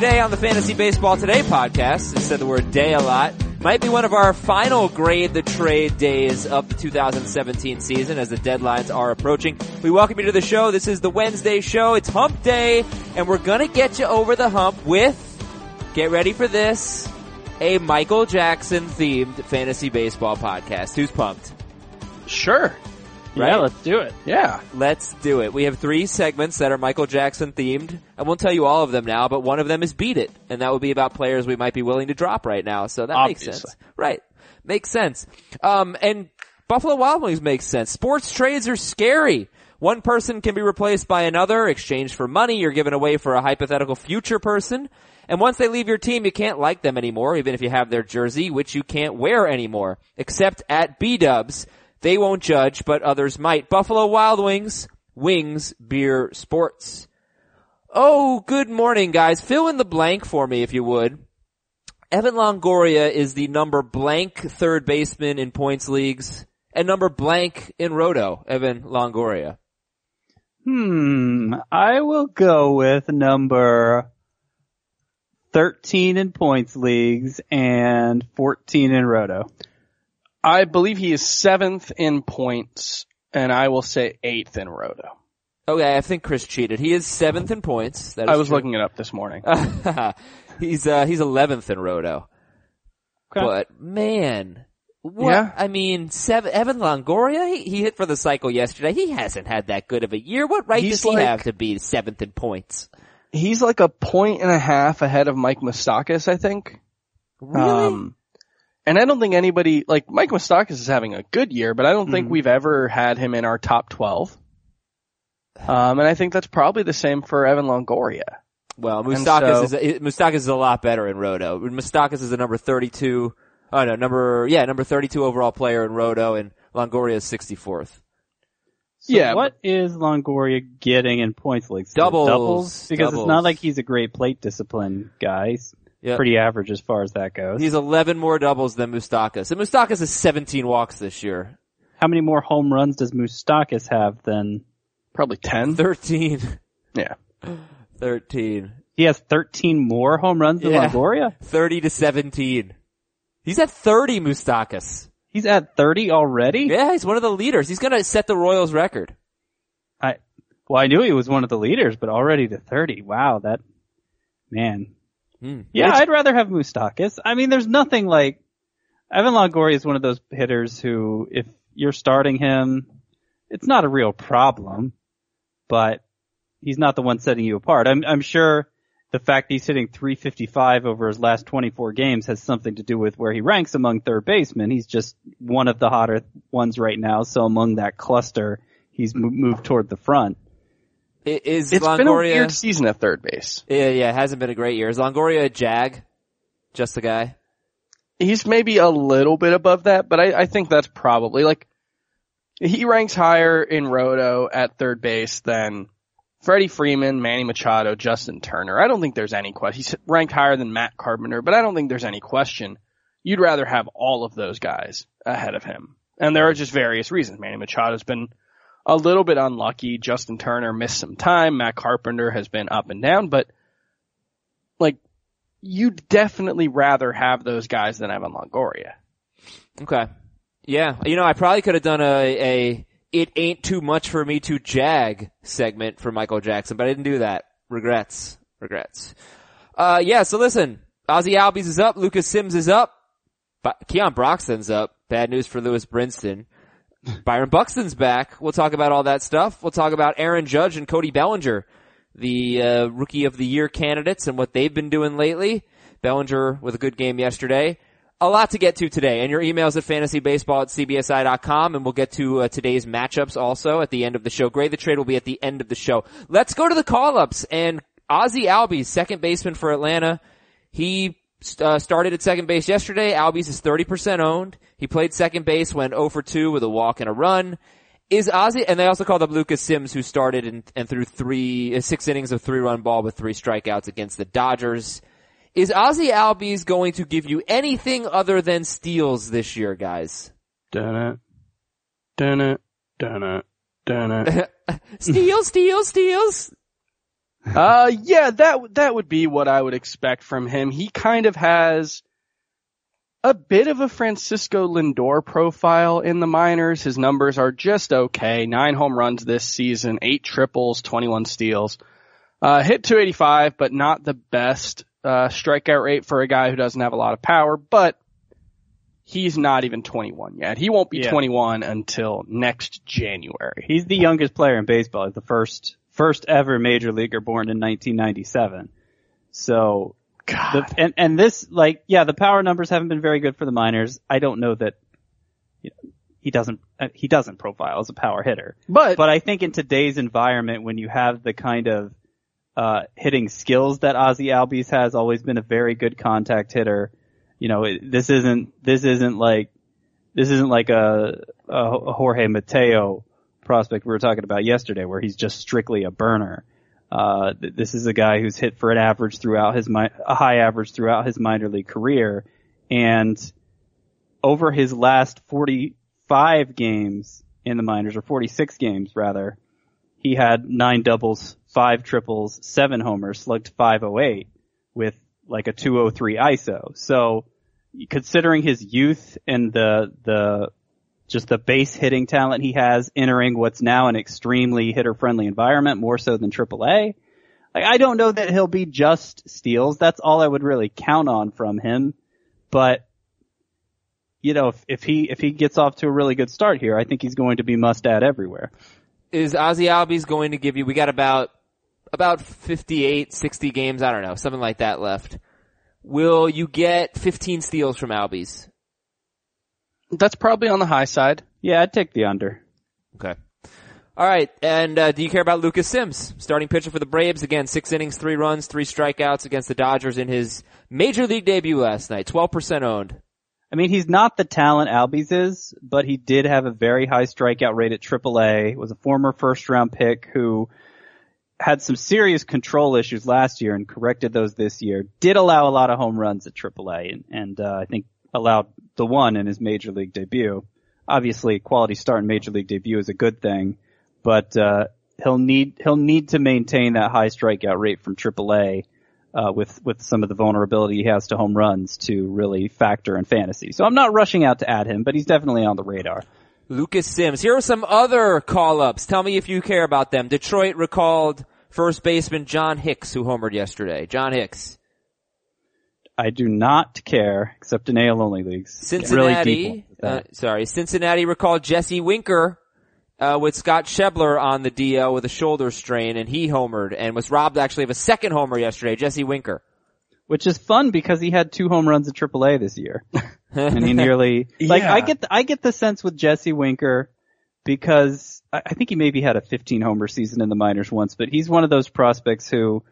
day today on the Fantasy Baseball Today podcast. It said the word day a lot. Might be one of our final grade the trade days of the 2017 season as the deadlines are approaching. We welcome you to the show. This is the Wednesday show. It's hump day and we're gonna get you over the hump with, get ready for this, a Michael Jackson themed fantasy baseball podcast. Who's pumped? Sure. Right? Yeah, let's do it. Yeah. Let's do it. We have three segments that are Michael Jackson themed. I won't tell you all of them now, but one of them is Beat It. And that would be about players we might be willing to drop right now. So that makes sense. Right. Makes sense. Um, and Buffalo Wild Wings makes sense. Sports trades are scary. One person can be replaced by another, exchanged for money, you're given away for a hypothetical future person. And once they leave your team, you can't like them anymore, even if you have their jersey, which you can't wear anymore. Except at B-Dubs. They won't judge, but others might. Buffalo Wild Wings, Wings, Beer, Sports. Oh, good morning guys. Fill in the blank for me if you would. Evan Longoria is the number blank third baseman in points leagues and number blank in Roto, Evan Longoria. Hmm, I will go with number 13 in points leagues and 14 in roto. I believe he is seventh in points, and I will say eighth in roto. Okay, I think Chris cheated. He is seventh in points. That is I was true. looking it up this morning. he's uh he's eleventh in Roto. Okay. But man, what? Yeah. I mean, seven, Evan Longoria, he, he hit for the cycle yesterday. He hasn't had that good of a year. What right He's does he like- have to be seventh in points? He's like a point and a half ahead of Mike Moustakas, I think. Really? Um, and I don't think anybody, like Mike Moustakas is having a good year, but I don't think Mhm. we've ever had him in our top 12. Um, and I think that's probably the same for Evan Longoria. well, and Moustakas so- is Moustakas is a lot better in Roto. Moustakas is the number thirty-two. Oh no, number yeah, number thirty-two overall player in Roto, and Longoria is sixty-fourth. So Yeah, what is Longoria getting in points leagues? Doubles. Doubles? Because Doubles. it's not like he's a great plate discipline guy. He's Yep. pretty average as far as that goes. He's eleven more doubles than Moustakas, and Moustakas has seventeen walks this year. How many more home runs does Moustakas have than Probably 10. Thirteen. Yeah. 13. he has 13 more home runs than Yeah. Longoria? 30 to 17. He's at 30, Moustakas. He's at 30 already? Yeah, he's one of the leaders. He's gonna set the Royals record. I, well, I knew he was one of the leaders, but already to 30. Wow, that, man. Hmm. Yeah, I'd rather have Moustakas. I mean, there's nothing like, Evan Longoria is one of those hitters who, if you're starting him, it's not a real problem, but he's not the one setting you apart. I'm, I'm sure the fact he's hitting 355 over his last 24 games has something to do with where he ranks among third basemen. He's just one of the hotter ones right now, so among that cluster, he's mo- moved toward the front. Is It's Longoria? been a weird season at third base. yeah, yeah, it hasn't been a great year. Is Longoria a jag? Just the guy? He's maybe a little bit above that, but I, I think that's probably like, he ranks higher in Roto at third base than Freddie Freeman, Manny Machado, Justin Turner. I don't think there's any question. He's ranked higher than Matt Carpenter, but I don't think there's any question. You'd rather have all of those guys ahead of him. And there are just various reasons. Manny Machado's been a little bit unlucky. Justin Turner missed some time. Matt Carpenter has been up and down, but like, you'd definitely rather have those guys than Evan Longoria. Okay. Yeah, you know, I probably could have done a, a it ain't too much for me to jag segment for Michael Jackson, but I didn't do that. Regrets. Regrets. Uh, yeah, so listen, Ozzy Albies is up, Lucas Sims is up, Ba- Keon Broxton's up. Bad news for Lewis Brinson. Byron Buxton's back. We'll talk about all that stuff. We'll talk about Aaron Judge and Cody Bellinger, the uh, rookie of the year candidates and what they've been doing lately. Bellinger with a good game yesterday. A lot to get to today, and your emails at fantasybaseball at cbsi.com, and we'll get to uh, today's matchups also at the end of the show. Gray the trade will be at the end of the show. Let's go to the call-ups, and Ozzy Albies, second baseman for Atlanta, he uh, started at second base yesterday. Albies is 30% owned. He played second base, went 0 for 2 with a walk and a run. Is Ozzy, and they also called up Lucas Sims, who started and, and threw three, uh, six innings of three run ball with three strikeouts against the Dodgers. Is Ozzy Albies going to give you anything other than steals this year, guys? Dun it. Dun it. Dun it. Dun it. steals, steals, steals. Uh, yeah, that that would be what I would expect from him. He kind of has a bit of a Francisco Lindor profile in the minors. His numbers are just okay. Nine home runs this season, eight triples, 21 steals. Uh, hit 285, but not the best, uh, strikeout rate for a guy who doesn't have a lot of power, but he's not even 21 yet. He won't be Yeah. 21 until next January. He's the youngest player in baseball. He's the first first ever major leaguer born in 1997. So, God. the, and and this like yeah, the power numbers haven't been very good for the minors. I don't know that you know, he doesn't uh, he doesn't profile as a power hitter. but, But I think in today's environment, when you have the kind of uh, hitting skills that Ozzy Albies has, always been a very good contact hitter. You know, it, this isn't this isn't like this isn't like a, a, a Jorge Mateo prospect we were talking about yesterday, where he's just strictly a burner. Uh, th- this is a guy who's hit for an average throughout his mi- a high average throughout his minor league career, and over his last 45 games in the minors, or 46 games rather, he had nine doubles, five triples, seven homers, slugged 508 with like a 203 ISO. So considering his youth and the, the, just the base hitting talent he has entering what's now an extremely hitter friendly environment more so than AAA. Like, I don't know that he'll be just steals. That's all I would really count on from him. But, you know, if, if he, if he gets off to a really good start here, I think he's going to be must add everywhere. Is Ozzy Albies going to give you, we got about, about 58, 60 games, I don't know, something like that left. Will you get 15 steals from Albies? That's probably on the high side. Yeah, I'd take the under. Okay. All right, and uh, do you care about Lucas Sims, starting pitcher for the Braves? Again, six innings, three runs, three strikeouts against the Dodgers in his major league debut last night. Twelve percent owned. I mean, he's not the talent Albies is, but he did have a very high strikeout rate at AAA. Was a former first round pick who had some serious control issues last year and corrected those this year. Did allow a lot of home runs at AAA and, and uh, I think allowed the one in his major league debut. Obviously, quality start in major league debut is a good thing, but uh, he'll need he'll need to maintain that high strikeout rate from AAA uh, with with some of the vulnerability he has to home runs to really factor in fantasy. So I'm not rushing out to add him, but he's definitely on the radar. Lucas Sims. Here are some other call-ups. Tell me if you care about them. Detroit recalled first baseman John Hicks, who homered yesterday. John Hicks. I do not care, except in AL only leagues. Cincinnati. Really deep uh, sorry, Cincinnati recalled Jesse Winker uh, with Scott Schebler on the DL with a shoulder strain, and he homered and was robbed actually of a second homer yesterday. Jesse Winker. Which is fun because he had two home runs at AAA this year. and he nearly, like, Yeah. I get, the, I get the sense with Jesse Winker because I, I think he maybe had a 15 homer season in the minors once, but he's one of those prospects who,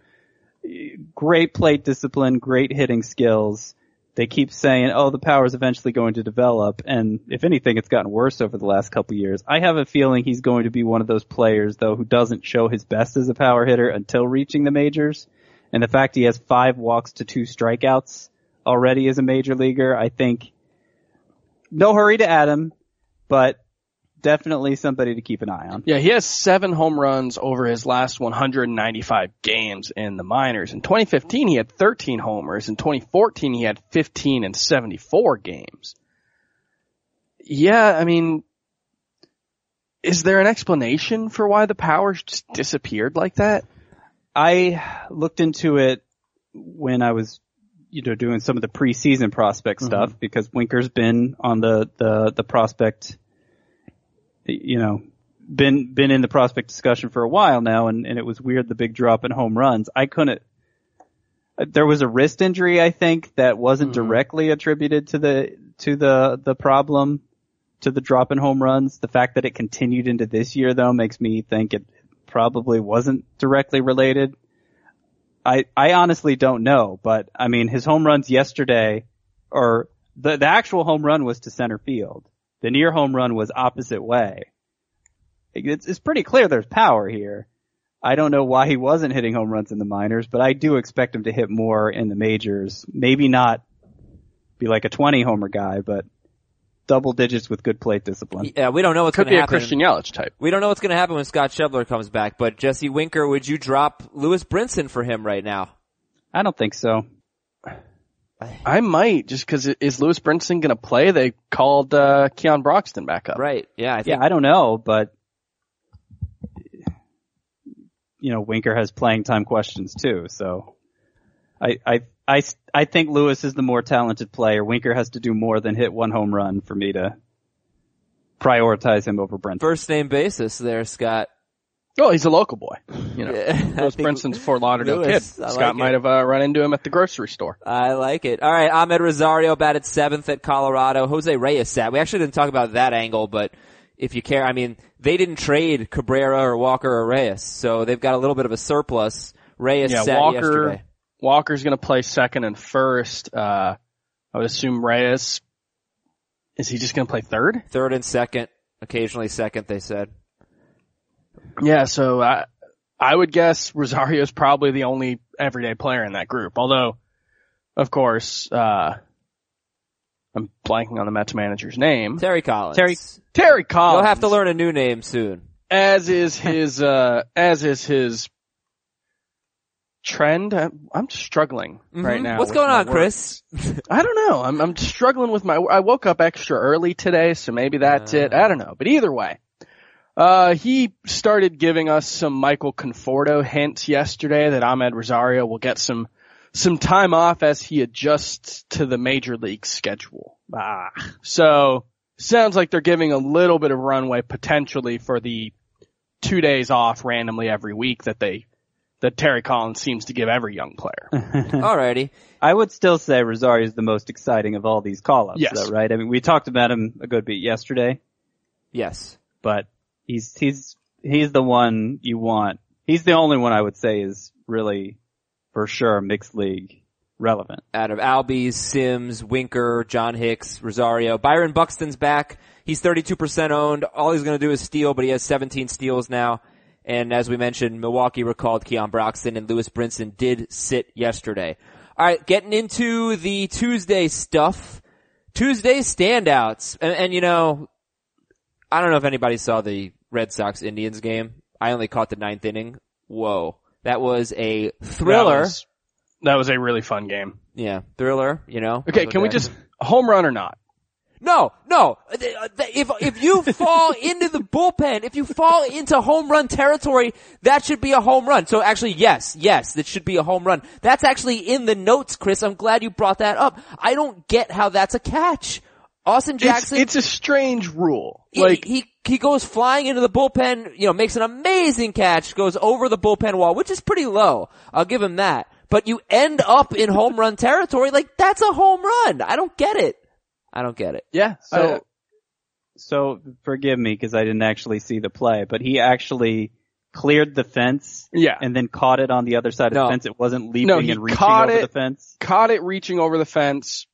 great plate discipline, great hitting skills. They keep saying, oh, the power is eventually going to develop. And if anything, it's gotten worse over the last couple years. I have a feeling he's going to be one of those players though who doesn't show his best as a power hitter until reaching the majors. And the fact he has five walks to two strikeouts already as a major leaguer, I think no hurry to add him, but definitely somebody to keep an eye on. Yeah, he has seven home runs over his last 195 games in the minors. In 2015, he had 13 homers. In 2014, he had 15 and 74 games. Yeah, I mean, is there an explanation for why the power just disappeared like that? I looked into it when I was, you know, doing some of the preseason prospect mm-hmm. stuff because Winker's been on the, the, the prospect, you know, been, been in the prospect discussion for a while now and, and it was weird the big drop in home runs. I couldn't, there was a wrist injury, I think, that wasn't mm-hmm. directly attributed to the, to the, the problem, to the drop in home runs. The fact that it continued into this year though makes me think it probably wasn't directly related. I, I honestly don't know, but I mean, his home runs yesterday, or the, the actual home run was to center field. The near home run was opposite way. It's, it's pretty clear there's power here. I don't know why he wasn't hitting home runs in the minors, but I do expect him to hit more in the majors. Maybe not be like a 20 homer guy, but double digits with good plate discipline. Yeah, we don't know what's going to happen. Could going be to a happen. Christian Yelich type. We don't know what's going to happen when Scott Schebler comes back, but Jesse Winker, would you drop Lewis Brinson for him right now? I don't think so. I might just because is Lewis Brinson going to play? They called uh, Keon Broxton back up. Right. Yeah, I think Yeah, I don't know, but you know, Winker has playing time questions too. So I, I, I, I think Lewis is the more talented player. Winker has to do more than hit one home run for me to prioritize him over Brent. first name basis there, Scott. Oh, he's a local boy. You know, Yeah, Lewis think- Fort Lauderdale Lewis, kid. Scott it. might have uh, run into him at the grocery store. I like it. All right, Amed Rosario batted seventh at Colorado. Jose Reyes sat. We actually didn't talk about that angle, but if you care, I mean, they didn't trade Cabrera or Walker or Reyes, so they've got a little bit of a surplus. Reyes Yeah, sat Walker. yesterday. Walker's going to play second and first. Uh, I would assume Reyes. Is he just going to play third? Third and second, occasionally second, they said. Yeah, so I, I would guess Rosario's probably the only everyday player in that group. Although, of course, uh, I'm blanking on the Mets manager's name. Terry Collins. Terry- Terry Collins. You'll have to learn a new name soon. As is his, uh, as is his trend. I'm, I'm struggling right Mhm. now. What's going on, words. Chris? I don't know. I'm, I'm struggling with my, I woke up extra early today, so maybe that's it. Uh. I don't know. But either way, uh, he started giving us some Michael Conforto hints yesterday that Amed Rosario will get some, some time off as he adjusts to the major league schedule. Ah, So, sounds like they're giving a little bit of runway potentially for the two days off randomly every week that they, that Terry Collins seems to give every young player. Alrighty. I would still say Rosario is the most exciting of all these call-ups, Yes. though, right? I mean, we talked about him a good bit yesterday, Yes. but he's he's he's the one you want. He's the only one I would say is really, for sure, mixed league relevant. out of Albies, Sims, Winker, John Hicks, Rosario. Byron Buxton's back. He's 32% owned. All he's going to do is steal, but he has 17 steals now. And as we mentioned, Milwaukee recalled Keon Broxton and Lewis Brinson did sit yesterday. All right, getting into the Tuesday stuff. Tuesday standouts. And, and you know, I don't know if anybody saw the Red Sox Indians game. I only caught the ninth inning. Whoa. That was a thriller. That was, that was a really fun game. yeah, thriller, you know. Okay, can we just home run or not? No, no. Uh, if if you fall into the bullpen, if you fall into home run territory, that should be a home run. So actually, yes, yes, that should be a home run. That's actually in the notes, Chris. I'm glad you brought that up. I don't get how that's a catch. Austin Jackson, it's a strange rule. he- Like, he he goes flying into the bullpen, you know, makes an amazing catch, goes over the bullpen wall, which is pretty low. I'll give him that. But you end up in home run territory, like that's a home run. I don't get it. I don't get it. yeah. So, uh, so forgive me because I didn't actually see the play, but he actually cleared the fence yeah. and then caught it on the other side of No. the fence. It wasn't leaping No, he and reaching caught over it. the fence. Caught it reaching over the fence,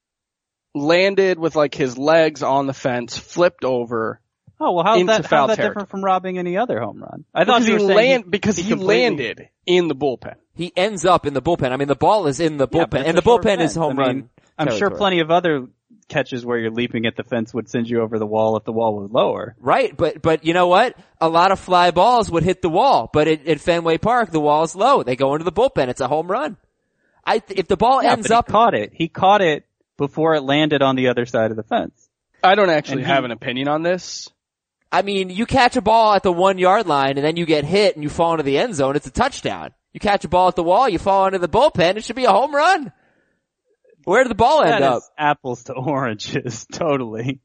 landed with like his legs on the fence, flipped over. Oh well, how's that? foul How's that territory. different from robbing any other home run? I thought Because you he land, he- because he he completely- landed in the bullpen. He ends up in the bullpen. I mean, the ball is in the bullpen, but it's and the short bullpen is home I run. mean, I'm sure plenty of other catches where you're leaping at the fence would send you over the wall if the wall was lower. Right, but but you know what? A lot of fly balls would hit the wall, but at, at Fenway Park, the wall is low. They go into the bullpen. It's a home run. I th- if the ball Yeah, ends but up, caught it. He caught it before it landed on the other side of the fence. I don't actually he- have an opinion on this. I mean, you catch a ball at the one yard line and then you get hit and you fall into the end zone. It's a touchdown. You catch a ball at the wall, you fall into the bullpen. It should be a home run. Where did the ball end That up? apples to oranges, totally.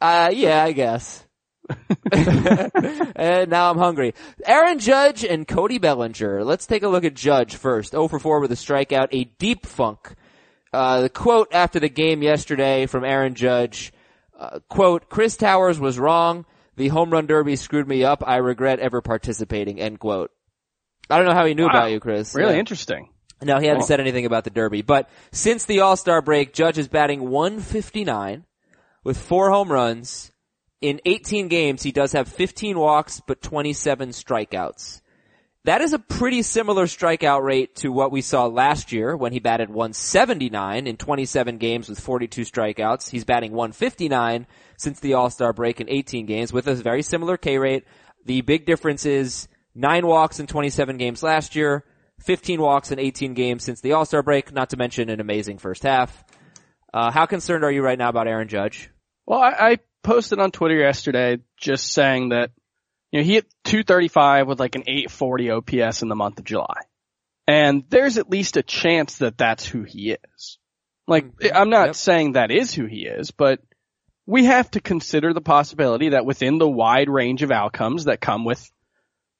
Uh, yeah, I guess. and now I'm hungry. Aaron Judge and Cody Bellinger. Let's take a look at Judge first. 0 for 4 with a strikeout, a deep funk. Uh, the quote after the game yesterday from Aaron Judge, uh, quote, Chris Towers was wrong. The home run derby screwed me up. I regret ever participating, end quote. I don't know how he knew Wow. about you, Chris. Really Yeah. interesting. No, he hadn't Well- said anything about the Derby. But since the All-Star break, Judge is batting 159 with four home runs. In 18 games, he does have 15 walks, but 27 strikeouts. That is a pretty similar strikeout rate to what we saw last year when he batted 179 in 27 games with 42 strikeouts. He's batting 159 since the All-Star break in 18 games with a very similar K rate. The big difference is nine walks in 27 games last year, 15 walks in 18 games since the All-Star break, not to mention an amazing first half. Uh, how concerned are you right now about Aaron Judge? Well, I, I posted on Twitter yesterday just saying that, you know, he hit 235 with like an 840 OPS in the month of July. And there's at least a chance that that's who he is. Like, mm-hmm. I'm not Yep. saying that is who he is, but we have to consider the possibility that within the wide range of outcomes that come with,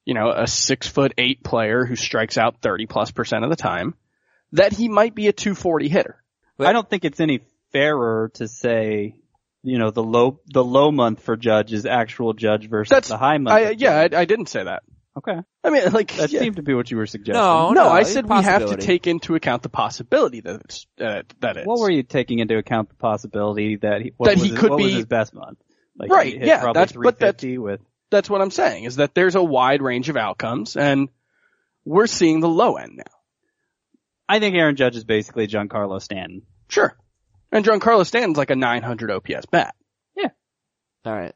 you know, a six foot eight player who strikes out 30 plus percent of the time, that he might be a 240 hitter. I don't think it's any fairer to say, you know, the low the low month for Judge is actual Judge versus That's, the high month. I, yeah, I, I didn't say that. okay. I mean, like, That yeah. seemed to be what you were suggesting. No, no, I said we have to take into account the possibility that it's, uh, that is. What were you taking into account the possibility that he what That was he his, could what was be- his best month? Like Right, he hit yeah, that's- but that's- with That's what I'm saying, is that there's a wide range of outcomes, and we're seeing the low end now. I think Aaron Judge is basically Giancarlo Stanton. Sure. And Giancarlo Stanton's like a 900 OPS bat. Yeah. All right.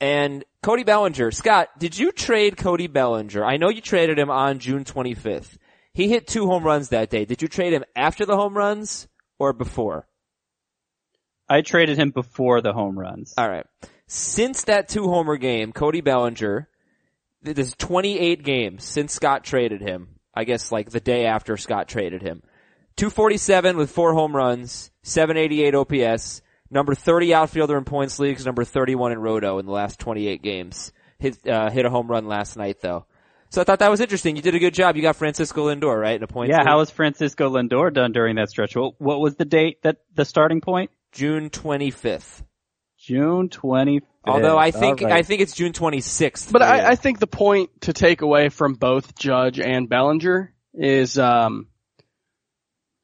And Cody Bellinger. Scott, did you trade Cody Bellinger? I know you traded him on June 25th. He hit two home runs that day. Did you trade him after the home runs or before? I traded him before the home runs. All right. Since that two homer game, Cody Bellinger, th- there's 28 games since Scott traded him. I guess like the day after Scott traded him. 247 with four home runs, 788 OPS, number 30 outfielder in points leagues, number 31 in Roto in the last 28 games. Hit, uh, hit a home run last night though. So I thought that was interesting. You did a good job. You got Francisco Lindor, right? In a points yeah, league? how was Francisco Lindor done during that stretch? What, what was the date that the starting point? June 25th. June 25th. Although I think, All right. I think it's June 26th. But. I, I think the point to take away from both Judge and Bellinger is, um,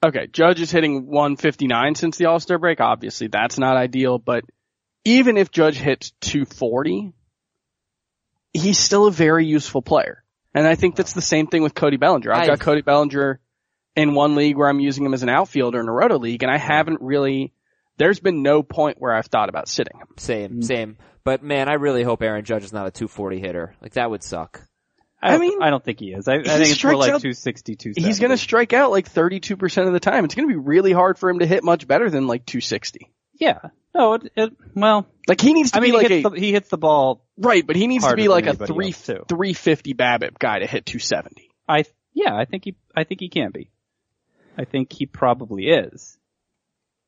okay, Judge is hitting 159 since the All-Star break. Obviously, that's not ideal, but even if Judge hits 240, he's still a very useful player. And I think that's the same thing with Cody Bellinger. I've I- got Cody Bellinger in one league where I'm using him as an outfielder in a roto league, and I haven't really, there's been no point where I've thought about sitting him. Same, mm. same. But man, I really hope Aaron Judge is not a 240 hitter. Like that would suck. I, I mean, I don't think he is. I, I think it's more like out- 260, He's going to strike out like 32% of the time. It's going to be really hard for him to hit much better than like 260. Yeah. No, it, it, well, Like he needs to I mean, be like he, a, hits the, he hits the ball. right, but he needs to be like a anybody three, 350 BABIP guy to hit 270. I, yeah, I think he, I think he can be. I think he probably is.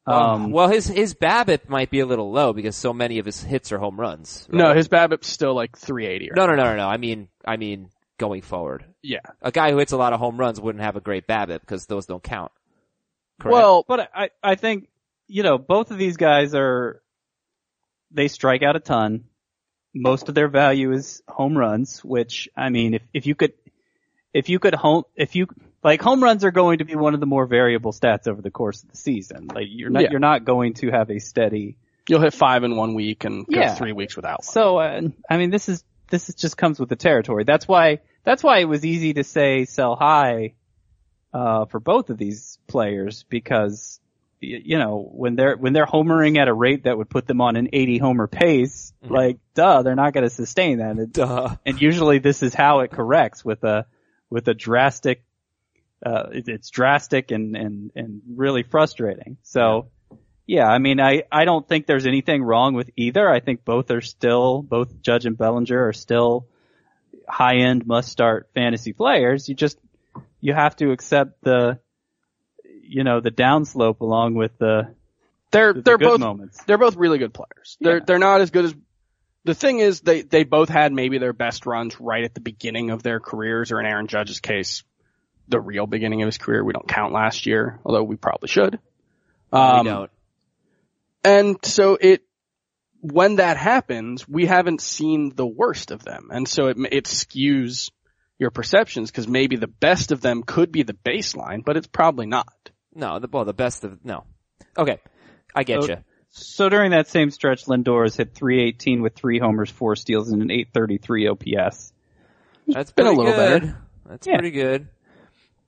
Um, well, his his BABIP might be a little low because so many of his hits are home runs. right? No, his BABIP's still like 380. Right? no, no, no, no, no. I mean, I mean, going forward, Yeah. a guy who hits a lot of home runs wouldn't have a great BABIP because those don't count. Correct? Well, but I, I think, you know, both of these guys are, they strike out a ton. Most of their value is home runs, which, I mean, if, if you could, if you could home, if you, like home runs are going to be one of the more variable stats over the course of the season. Like you're not, Yeah. you're not going to have a steady, you'll hit five in one week and go Yeah. three weeks without one. So, uh, I mean, this is this is just comes with the territory. That's why that's why it was easy to say sell high uh, for both of these players because you know when they're when they're homering at a rate that would put them on an 80 homer pace, like duh, they're not going to sustain that. It- Duh. and usually this is how it corrects with a with a drastic. Uh, it, it's drastic and and and really frustrating. So. Yeah, I mean, I, I don't think there's anything wrong with either. I think both are still, both Judge and Bellinger are still high end must start fantasy players. You just, you have to accept the, you know, the downslope along with the, They're, the they're good both, moments. they're both really good players. They're, Yeah. they're not as good as, the thing is they, they both had maybe their best runs right at the beginning of their careers or in Aaron Judge's case, the real beginning of his career. We don't count last year, although we probably should. Um, we don't. And so it, when that happens, we haven't seen the worst of them. And so it, it skews your perceptions because maybe the best of them could be the baseline, but it's probably not. No, the well, the best of no. Okay, I get So- you. So during that same stretch, Lindor has hit 318 with three homers, four steals, and an 833 OPS. That's been a little good. better. That's Yeah. pretty good.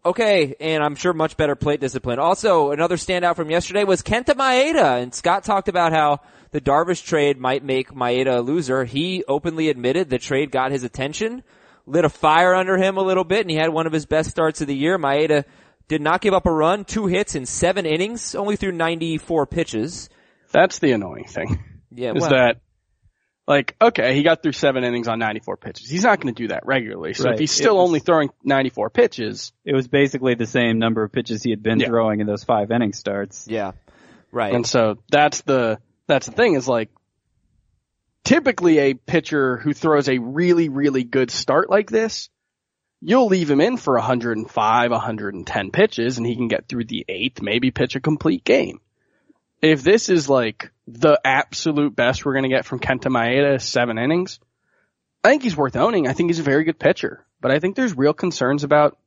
Okay, and I'm sure much better plate discipline. Also, another standout from yesterday was Kenta Maeda, and Scott talked about how the Darvish trade might make Maeda a loser. He openly admitted the trade got his attention, lit a fire under him a little bit, and he had one of his best starts of the year. Maeda did not give up a run, two hits in seven innings, only threw 94 pitches. That's the annoying thing. Yeah, Is well, that like okay, he got through seven innings on 94 pitches. He's not going to do that regularly. So Right. if he's still was- only throwing 94 pitches, It was basically the same number of pitches he had been Yeah. throwing in those five inning starts. yeah, right. and so that's the that's the thing is like typically a pitcher who throws a really really good start like this, you'll leave him in for 105, 110 pitches, and he can get through the eighth, maybe pitch a complete game. If this is like the absolute best we're going to get from Kenta Maeda, seven innings, I think he's worth owning. I think he's a very good pitcher, but I think there's real concerns about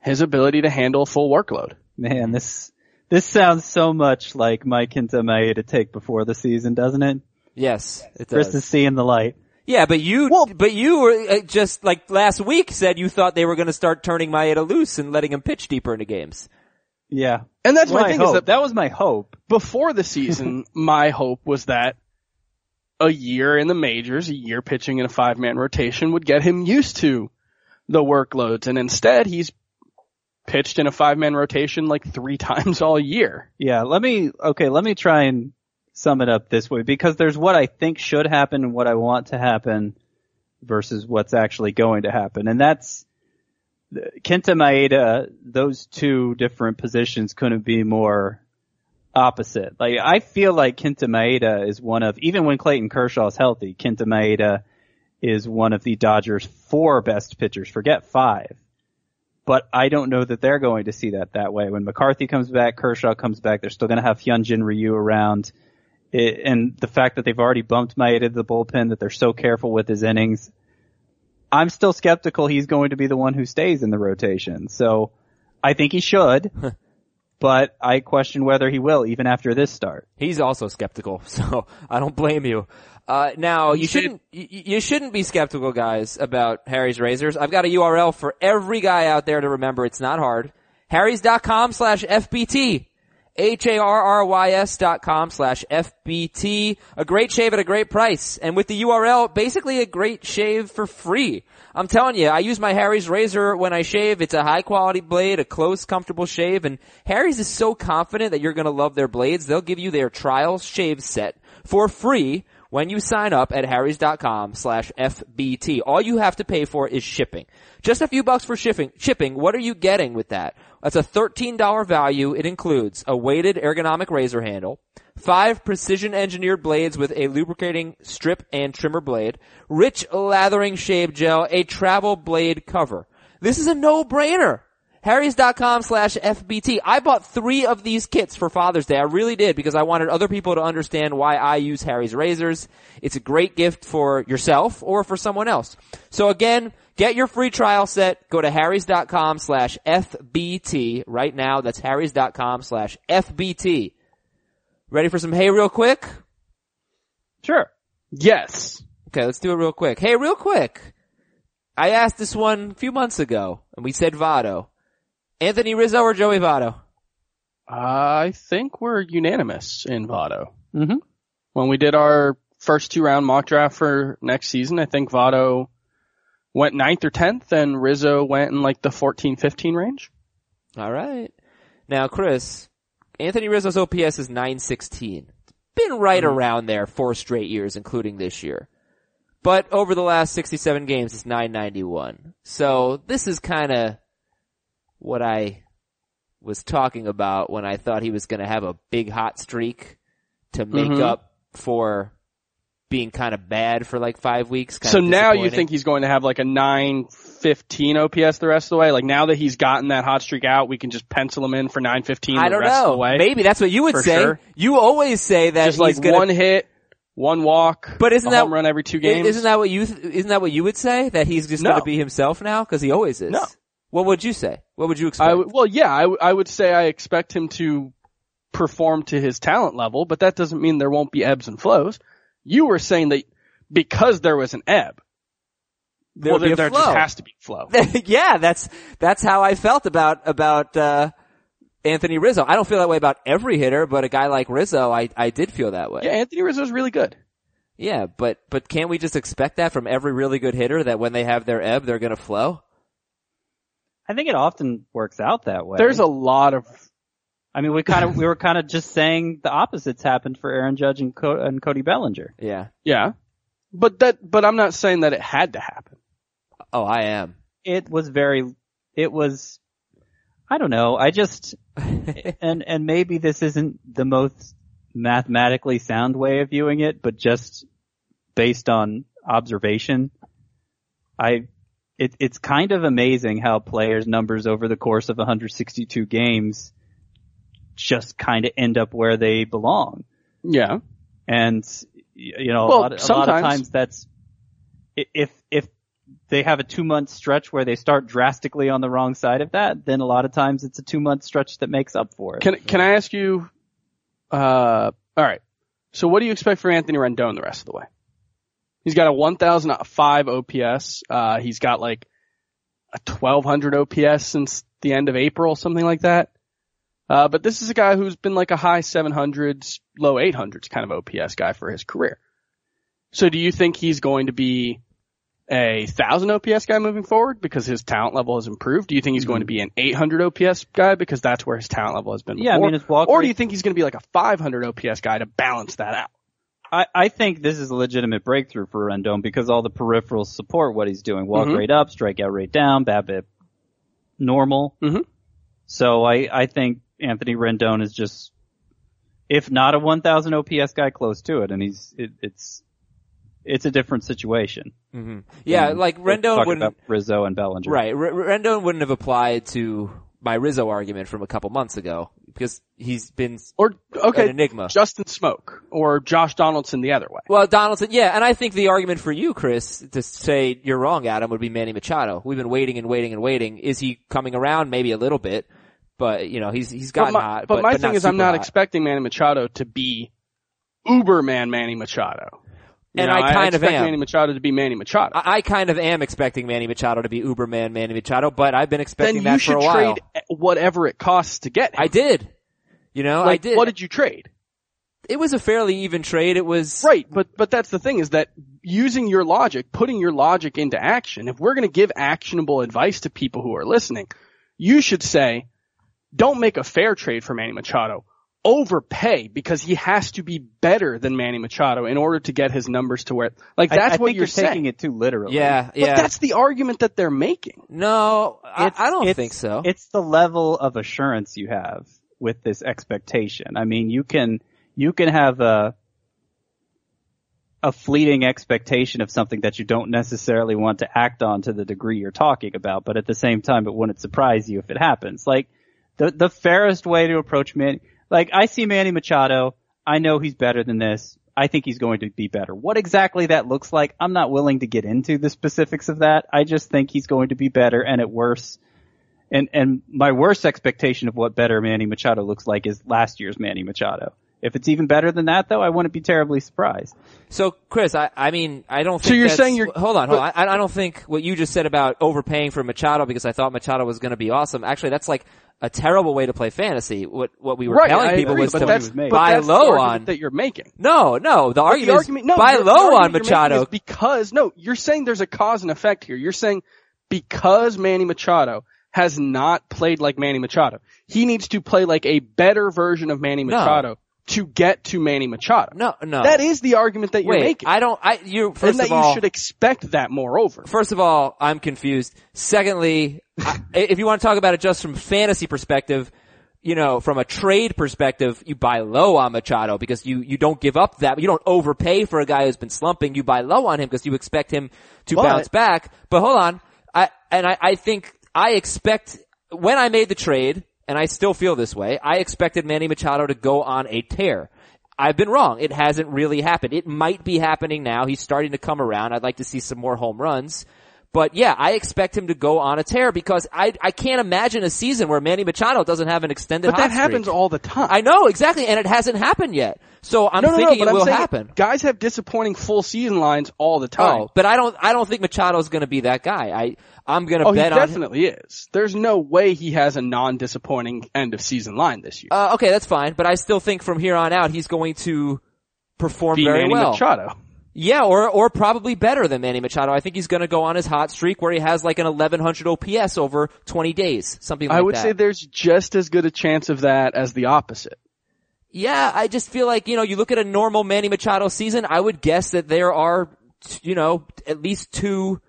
his ability to handle full workload. Man, this this sounds so much like Mike Kenta Maeda to take before the season, doesn't it? yes, it Chris does. is seeing the light. Yeah, but you, Well- but you were uh, just like last week said you thought they were going to start turning Maeda loose and letting him pitch deeper into games. Yeah. And that's my my thing hope. is that that was my hope. before the season, my hope was that a year in the majors, a year pitching in a five man rotation would get him used to the workloads. And instead he's pitched in a five man rotation like three times all year. Yeah, let me, okay, let me try and sum it up this way because there's what I think should happen and what I want to happen versus what's actually going to happen. And that's, Kenta Maeda, those two different positions couldn't be more opposite. Like, I feel like Kenta Maeda is one of, even when Clayton Kershaw is healthy, Kenta Maeda is one of the Dodgers four best pitchers. Forget five but I don't know that they're going to see that that way. When McCarthy comes back, Kershaw comes back, they're still going to have Hyunjin Ryu around. It, and the fact that they've already bumped Maeda to the bullpen, that they're so careful with his innings, I'm still skeptical he's going to be the one who stays in the rotation. So I think he should, but I question whether he will even after this start. He's also skeptical, so I don't blame you. Uh, now you shouldn't you, shouldn't be skeptical, guys, about Harry's razors. I've got a URL for every guy out there to remember. It's not hard. Harry's.com slash FBT. H-A-R-R-Y-S dot com slash FBT. A great shave at a great price. And with the URL, basically a great shave for free. I'm telling you, I use my Harry's razor when I shave. It's a high quality blade, a close, comfortable shave, and Harry's is so confident that you're gonna love their blades, they'll give you their trial shave set for free when you sign up at harrys.com slash FBT. All you have to pay for is shipping. Just a few bucks for shipping. Shipping. What are you getting with that? That's a $13 value. It includes a weighted ergonomic razor handle, five precision engineered blades with a lubricating strip and trimmer blade, rich lathering shave gel, a travel blade cover. This is a no-brainer. Harrys.com slash FBT. I bought three of these kits for Father's Day. I really did because I wanted other people to understand why I use Harry's razors. It's a great gift for yourself or for someone else. So again, get your free trial set. Go to Harrys.com slash FBT right now. That's Harrys.com slash FBT. Ready for some hey real quick? Sure. Yes. Okay, let's do it real quick. Hey, real quick. I asked this one a few months ago and we said Votto. Anthony Rizzo or Joey Votto? I think we're unanimous in Votto. Mm-hmm. When we did our first two round mock draft for next season, I think Votto went ninth or tenth and Rizzo went in like the 14, 15 range. All right. Now, Chris, Anthony Rizzo's OPS is 916. It's been right around there four straight years, including this year. But over the last 67 games, it's 991. So this is kind of what I was talking about when I thought he was going to have a big hot streak to make Mhm. up for being kind of bad for like five weeks. Kind So now you think he's going to have like a 915 OPS the rest of the way? Like now that he's gotten that hot streak out, we can just pencil him in for 915 I the don't rest of know. the way? Maybe that's what you would For say. sure. You always say that just he's like gonna one hit, one walk, But isn't a that home run every two games? Isn't that what you isn't that what you would say that he's just No. going to be himself now because he always is? No. What would you say? What would you expect? I w- well, yeah, I, w- I would say I expect him to perform to his talent level, but that doesn't mean there won't be ebbs and flows. You were saying that because there was an ebb, there well, be there, there just has to be flow. yeah, that's that's how I felt about about uh, Anthony Rizzo. I don't feel that way about every hitter, but a guy like Rizzo, I I did feel that way. yeah, Anthony Rizzo's really good. Yeah, but but can't we just expect that from every really good hitter that when they have their ebb, they're going to flow? I think it often works out that way. There's a lot of I mean, we kind of we were kind of just saying the opposites happened for Aaron Judge and, Co- and Cody Bellinger. Yeah. yeah, but that but I'm not saying that it had to happen. Oh, I am. It was very, it was, I don't know. I just and and maybe this isn't the most mathematically sound way of viewing it, but just based on observation, I it, it's kind of amazing how players' numbers over the course of 162 games just kind of end up where they belong. Yeah, And you know, Well, a, lot, of- a lot of times that's if if they have a two month stretch where they start drastically on the wrong side of that, then a lot of times it's a two month stretch that makes up for it. Can can I ask you? Uh, all right. So what do you expect for Anthony Rendon the rest of the way? He's got a 1,005 OPS. Uh, he's got like a 1,200 OPS since the end of April, something like that. Uh, but this is a guy who's been like a high 700s, low 800s kind of OPS guy for his career. So do you think he's going to be a thousand OPS guy moving forward because his talent level has improved? Do you think he's going to be an 800 OPS guy because that's where his talent level has been? Yeah, I mean, his walk or do you think he's going to be like a 500 OPS guy to balance that out? I, I think this is a legitimate breakthrough for Rendon because all the peripherals support what he's doing. Walk Mhm. rate up, strikeout rate down, BABIP normal. Mhm. So I, I think Anthony Rendon is just, if not a 1000 OPS guy, close to it. And he's, it, it's, it's a different situation. hmm Yeah, like Rendon wouldn't. Rizzo and Bellinger. Right, R- Rendon wouldn't have applied to my Rizzo argument from a couple months ago because he's been Or okay, an enigma. Justin Smoak or Josh Donaldson the other way. Well, Donaldson, yeah, and I think the argument for you, Chris, to say you're wrong, Adam, would be Manny Machado. We've been waiting and waiting and waiting. Is he coming around? Maybe a little bit, but you know, he's he's But gotten my, hot. but my but thing is, I'm not hot. expecting Manny Machado to be Uberman Manny Machado. And know, I kind of expect am. Manny Machado to be Manny Machado. I, I kind of am expecting Manny Machado to be Uberman Manny Machado, but I've been expecting you that for a while. you should trade whatever it costs to get him. I did. You know, like, I did. What did you trade? it was a fairly even trade. It was Right, but but that's the thing is that using your logic, putting your logic into action. If we're going to give actionable advice to people who are listening, you should say, don't make a fair trade for Manny Machado. Overpay because he has to be better than Manny Machado in order to get his numbers to where like that's I what think you're, you're taking it too literally. Yeah, But yeah. that's the argument that they're making. no, I, I don't think so. It's the level of assurance you have with this expectation. I mean, you can, you can have a, a fleeting expectation of something that you don't necessarily want to act on to the degree you're talking about, but at the same time, it wouldn't surprise you if it happens. Like, the, the fairest way to approach Manny, like, I see Manny Machado, I know he's better than this. I think he's going to be better. What exactly that looks like, I'm not willing to get into the specifics of that. I just think he's going to be better and at worse, and and my worst expectation of what better Manny Machado looks like is last year's Manny Machado. If it's even better than that, though, I wouldn't be terribly surprised. So, Chris, I, I mean, I don't think So you're that's- saying you're- hold on, hold on. I, I don't think what you just said about overpaying for Machado because I thought Machado was going to be awesome. Actually, that's like a terrible way to play fantasy. What, what we were right, telling I people agree, was to that's, was made. but buy that's low argument on. that you're making. No, no, the But argument, the argument, no, buy the- the low argument on Machado. is because no, you're saying there's a cause and effect here. You're saying because Manny Machado has not played like Manny Machado, he needs to play like a better version of Manny No. To get to Manny Machado. no, no. That is the argument that you're making, I don't, I, you, and first that of all, you should expect that. Moreover, First of all, I'm confused. Secondly, I, if you want to talk about it just from fantasy perspective, you know, from a trade perspective, you buy low on Machado because you, you don't give up that, you don't overpay for a guy who's been slumping. You buy low on him because you expect him to But- bounce back. But hold on. I, and I, I think I expect when I made the trade, and I still feel this way, I expected Manny Machado to go on a tear. I've been wrong. It hasn't really happened. It might be happening now. He's starting to come around. I'd like to see some more home runs. But yeah, I expect him to go on a tear because I I can't imagine a season where Manny Machado doesn't have an extended. But that happens all the time. I know exactly, and it hasn't happened yet. So I'm no, no, thinking no, it I'm will happen. Guys have disappointing full season lines all the time. Oh, but I don't I don't think Machado's going to be that guy. I I'm going to Oh, he bet on. him. definitely is. There's no way he has a non-disappointing end of season line this year. Uh, okay, that's fine, but I still think from here on out he's going to perform Be very Manny well. Machado. Yeah, or or probably better than Manny Machado. I think he's going to go on his hot streak where he has like an 1100 OPS over 20 days, something like that. I would that. say there's just as good a chance of that as the opposite. Yeah, I just feel like, you know, you look at a normal Manny Machado season, I would guess that there are, you know, at least two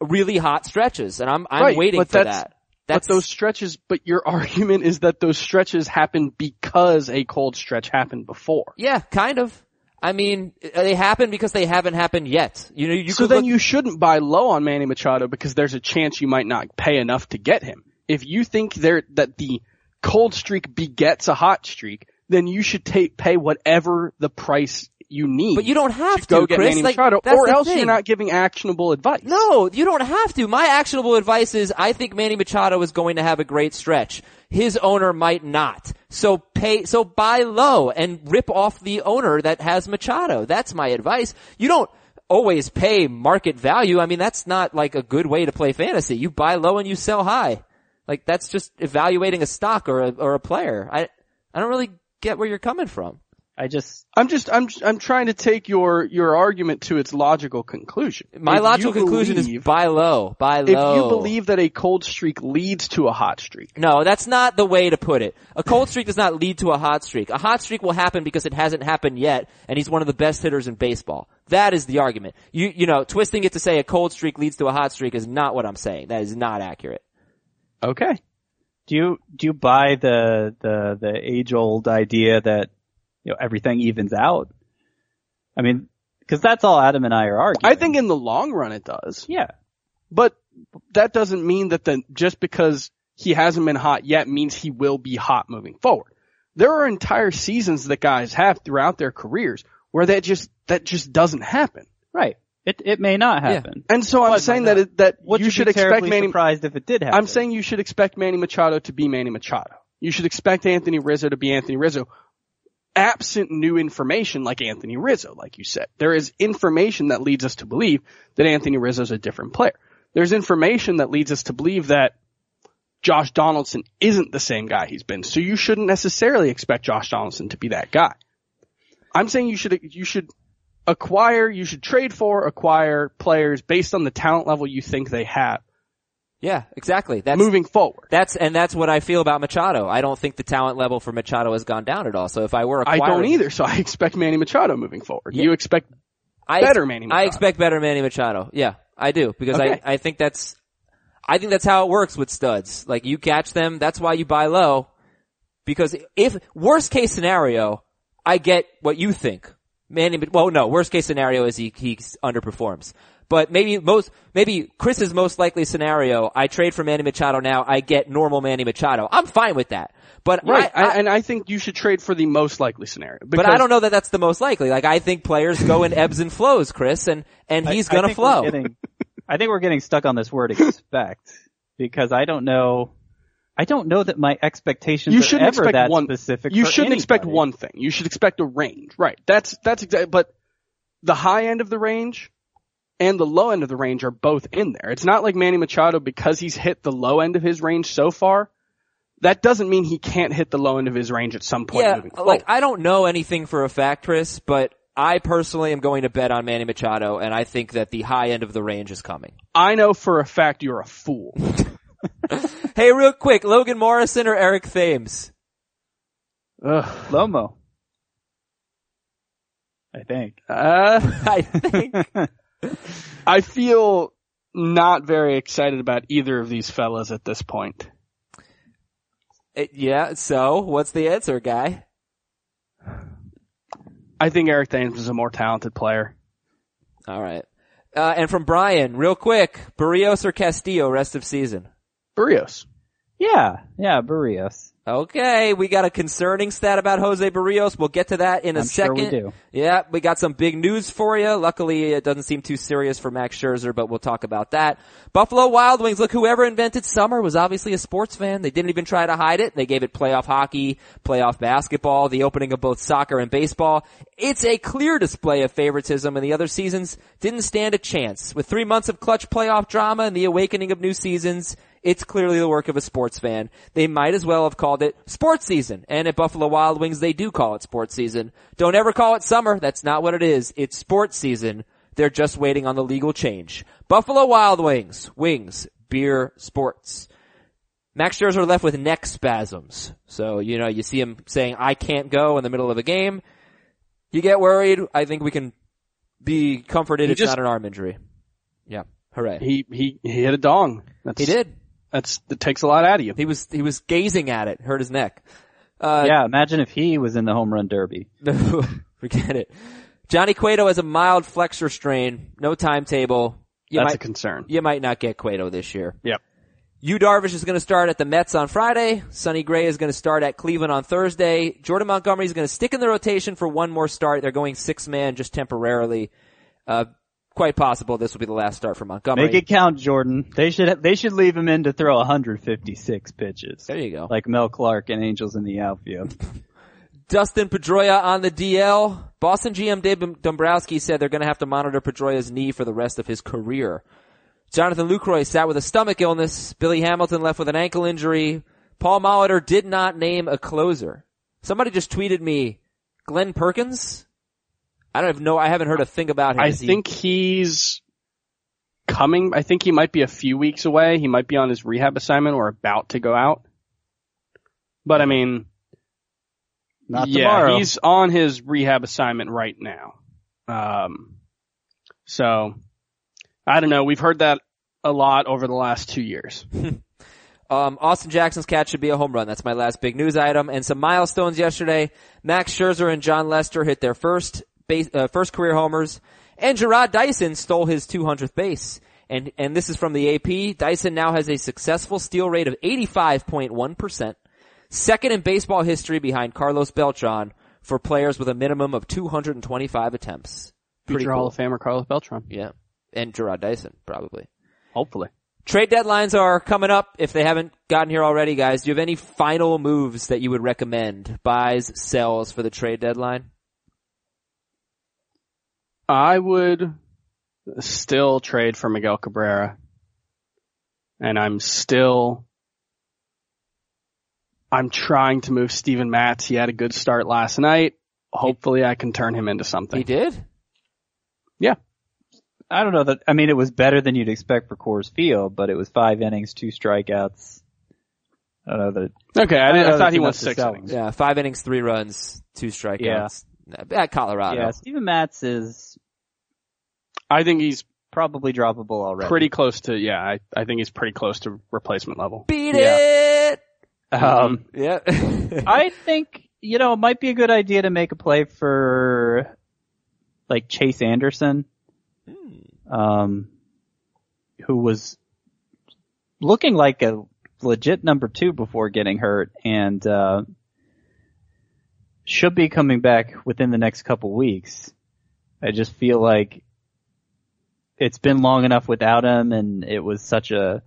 really hot stretches, and I'm, I'm Right, waiting but for that. That's but those stretches, but your argument is that those stretches happen because a cold stretch happened before. yeah, kind of. I mean, they happen because they haven't happened yet. You know, you so then look, you shouldn't buy low on Manny Machado because there's a chance you might not pay enough to get him. If you think there that the cold streak begets a hot streak, then you should take pay whatever the price you need. but you don't have to, go get Chris. Manny Like, Machado, or else thing. you're not giving actionable advice. No, you don't have to. My actionable advice is I think Manny Machado is going to have a great stretch. His owner might not. So pay, so buy low and rip off the owner that has Machado. That's my advice. You don't always pay market value. I mean, that's not like a good way to play fantasy. You buy low and you sell high. Like that's just evaluating a stock or a, or a player. I, I don't really get where you're coming from. I just I'm just I'm I'm trying to take your your argument to its logical conclusion. My If logical you conclusion believe- is buy low, buy low. if you believe that a cold streak leads to a hot streak. No, that's not the way to put it. A cold streak does not lead to a hot streak. A hot streak will happen because it hasn't happened yet, and he's one of the best hitters in baseball. That is the argument. You, you know, twisting it to say a cold streak leads to a hot streak is not what I'm saying. That is not accurate. Okay. do you do you buy the the the age old idea that you know everything evens out? I mean, because that's all Adam and I are arguing. I think in the long run it does. yeah. But that doesn't mean that the, just because he hasn't been hot yet means he will be hot moving forward. There are entire seasons that guys have throughout their careers where that just, that just doesn't happen. Right. It it may not happen. Yeah. And so I'm saying that it, that Would you you should be expect Manny, surprised if it did happen? I'm saying you should expect Manny Machado to be Manny Machado. You should expect Anthony Rizzo to be Anthony Rizzo. Absent new information like Anthony Rizzo, like you said. There is information that leads us to believe that Anthony Rizzo is a different player. There's information that leads us to believe that Josh Donaldson isn't the same guy he's been. So you shouldn't necessarily expect Josh Donaldson to be that guy. I'm saying you should, you should acquire, you should trade for, acquire players based on the talent level you think they have Yeah, exactly. That's moving forward. That's and that's what I feel about Machado. I don't think the talent level for Machado has gone down at all. So if I were I don't either, so I expect Manny Machado moving forward. Yeah. You expect I better Manny I expect better Manny Machado. Yeah, I do because Okay. I I think that's I think that's how it works with studs. Like you catch them, that's why you buy low. Because if worst case scenario, I get what you think. Manny, well, no, worst case scenario is he he underperforms. But maybe most, maybe Chris's most likely scenario, I trade for Manny Machado now, I get normal Manny Machado. I'm fine with that. But right, I, I- and I think you should trade for the most likely scenario. but I don't know that that's the most likely. Like I think players go in ebbs and flows, Chris, and and he's I gonna think flow. getting- I think we're getting stuck on this word expect because I don't know. I don't know that my expectations You are shouldn't ever expect that one. specific. You for shouldn't expect one thing. You should expect a range. Right. That's that's exactly. But the high end of the range and the low end of the range are both in there. It's not like Manny Machado because he's hit the low end of his range so far. That doesn't mean he can't hit the low end of his range at some point yeah, moving forward. like I don't know anything for a fact, Chris, but I personally am going to bet on Manny Machado, and I think that the high end of the range is coming. I know for a fact you're a fool. Hey, real quick, Logan Morrison or Eric Thames? Ugh. Lomo. I think. Uh, I think. I feel not very excited about either of these fellas at this point. Uh, yeah. So, what's the answer, guy? I think Eric Thames is a more talented player. All right. Uh, and from Brian, real quick, Berrios or Castillo rest of season? Berrios. Yeah, yeah, Berrios. Okay, we got a concerning stat about Jose Berrios. We'll get to that in a I'm sure second. we do. Yeah, we got some big news for you. Luckily, it doesn't seem too serious for Max Scherzer, but we'll talk about that. Buffalo Wild Wings. Look, whoever invented summer was obviously a sports fan. They didn't even try to hide it. They gave it playoff hockey, playoff basketball, the opening of both soccer and baseball. It's a clear display of favoritism, and the other seasons didn't stand a chance. With three months of clutch playoff drama and the awakening of new seasons, it's clearly the work of a sports fan. They might as well have called it sports season. And at Buffalo Wild Wings, they do call it sports season. Don't ever call it summer. That's not what it is. It's sports season. They're just waiting on the legal change. Buffalo Wild Wings. Wings. Beer. Sports. Max Scherzer left with neck spasms. So, you know, you see him saying, I can't go in the middle of a game. You get worried. I think we can be comforted He it's just- not an arm injury. Yeah. Hooray. He he he hit a dong. That's, He did. That's that takes a lot out of you. He was he was gazing at it, hurt his neck. Uh, yeah, imagine if he was in the home run derby. no, forget it. Johnny Cueto has a mild flexor strain, no timetable. You That's might a concern. you might not get Cueto this year. Yep. Yu Darvish is going to start at the Mets on Friday. Sonny Gray is going to start at Cleveland on Thursday. Jordan Montgomery is going to stick in the rotation for one more start. They're going six man just temporarily. Uh, quite possible this will be the last start for Montgomery. Make it count, Jordan. They should they should leave him in to throw 156 pitches, there you go. like Mel Clark and Angels in the outfield. Dustin Pedroia on the DL. Boston GM Dave Dombrowski said they're going to have to monitor Pedroia's knee for the rest of his career. Jonathan Lucroy sat with a stomach illness. Billy Hamilton left with an ankle injury. Paul Molitor did not name a closer. Somebody just tweeted me, Glenn Perkins? I don't even know. I haven't heard a thing about him. I he- think he's coming. I think he might be a few weeks away. He might be on his rehab assignment or about to go out. But I mean, Not yeah, tomorrow. he's on his rehab assignment right now. Um, so I don't know. We've heard that a lot over the last two years. Um, Austin Jackson's catch should be a home run. That's my last big news item. And some milestones yesterday. Max Scherzer and Jon Lester hit their first base, uh, first career homers. And Jarrod Dyson stole his 200th base. And, and this is from the AP. Dyson now has a successful steal rate of 85.1%. Second in baseball history behind Carlos Beltran for players with a minimum of 225 attempts. Pretty Future cool. Hall of Famer Carlos Beltran. Yeah. And Jarrod Dyson, probably. Hopefully. Trade deadlines are coming up. If they haven't gotten here already, guys, do you have any final moves that you would recommend? Buys, sells for the trade deadline? I would still trade for Miguel Cabrera. And I'm still, I'm trying to move Steven Matz. He had a good start last night. Hopefully I can turn him into something. He did? Yeah. I don't know that. I mean, it was better than you'd expect for Coors Field, but it was five innings, two strikeouts. I don't know that. Okay, I, I I thought he went six selling. innings. Yeah, five innings, three runs, two strikeouts. At Colorado. Yeah, Steven Matz is I think he's probably droppable already. pretty close to, yeah, I, I think he's pretty close to replacement level. Beat Yeah. it! Um, Yeah. I think you know it might be a good idea to make a play for like Chase Anderson, um, who was looking like a legit number two before getting hurt, and uh, should be coming back within the next couple weeks. I just feel like it's been long enough without him, and it was such a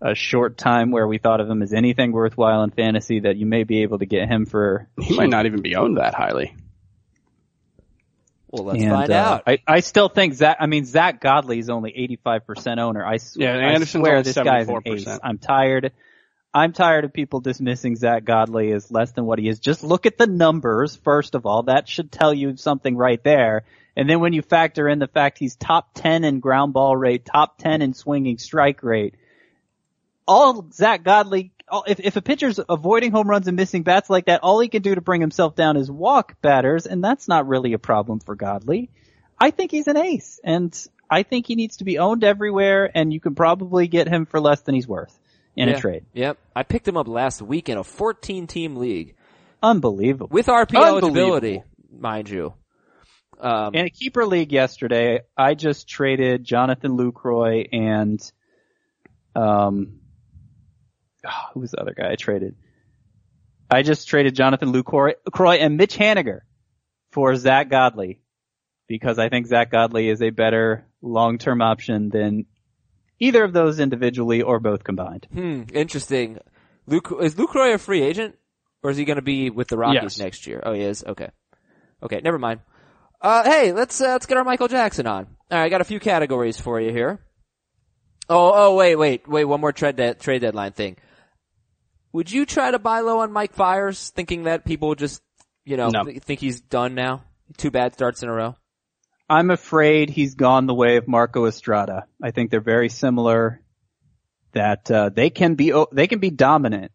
a short time where we thought of him as anything worthwhile in fantasy that you may be able to get him for. He might not even be owned that highly. well, let's and, find uh, out. I, I still think Zack. I mean, Zack Godley is only 85% owner. I, s- Yeah, I Anderson's swear only this guy's an ace. I'm tired. I'm tired of people dismissing Zack Godley as less than what he is. Just look at the numbers first of all. That should tell you something right there. And then when you factor in the fact he's top 10 in ground ball rate, top 10 in swinging strike rate, all Zack Godley, all- if, if a pitcher's avoiding home runs and missing bats like that, all he can do to bring himself down is walk batters, and that's not really a problem for Godley. I think he's an ace, and I think he needs to be owned everywhere, and you can probably get him for less than he's worth in Yeah. a trade. Yep. I picked him up last week in a 14 team league Unbelievable. with RP Unbelievable. eligibility, mind you. Um, In a keeper league yesterday, I just traded Jonathan Lucroy and um oh, who was the other guy I traded? I just traded Jonathan Lucroy and Mitch Haniger for Zack Godley because I think Zack Godley is a better long-term option than either of those individually or both combined. Hmm, interesting. Luke, is Lucroy a free agent? Or is he gonna be with the Rockies Yes. next year? Oh, he is? Okay. Okay, never mind. Uh, hey, let's, uh, let's get our Michael Jackson on. Alright, I got a few categories for you here. Oh, oh, wait, wait, wait, one more trade, de- trade deadline thing. Would you try to buy low on Mike Fiers, thinking that people just, you know, No. th- think he's done now? Two bad starts in a row? I'm afraid he's gone the way of Marco Estrada. I think they're very similar. That uh, they can be they can be dominant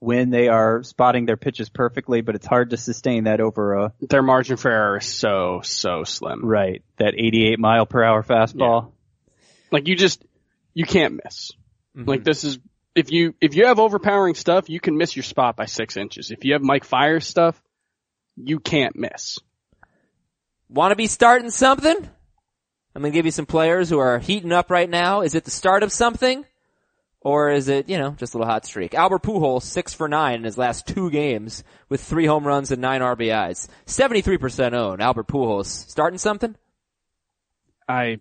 when they are spotting their pitches perfectly, but it's hard to sustain that over a Their margin for error is so so slim. right that 88 mile per hour fastball. Like you just you can't miss. Mhm. Like this is if you if you have overpowering stuff, you can miss your spot by six inches. If you have Mike Fire stuff, you can't miss. Want to be starting something? I'm gonna give you some players who are heating up right now. Is it the start of something? Or is it, you know, just a little hot streak? Albert Pujols, six for nine in his last two games with three home runs and nine RBIs. 73% owned. Albert Pujols. Starting something? I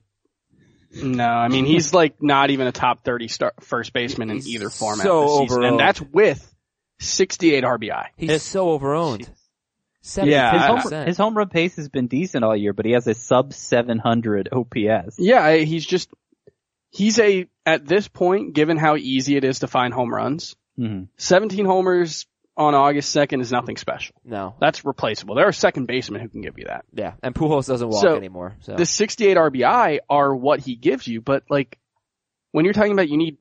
no, I mean he's like not even a top thirty star, first baseman in He's either format so this season, overowned. and that's with sixty eight RBI. He's His- so overowned. Yeah, His home, his home run pace has been decent all year, but he has a sub 700 OPS. Yeah, he's just he's a at this point, given how easy it is to find home runs, hmm seventeen homers on August second is nothing special. no. That's replaceable. There are second basemen who can give you that. Yeah. And Pujols doesn't walk So, anymore. So. The 68 RBI are what he gives you, but like when you're talking about you need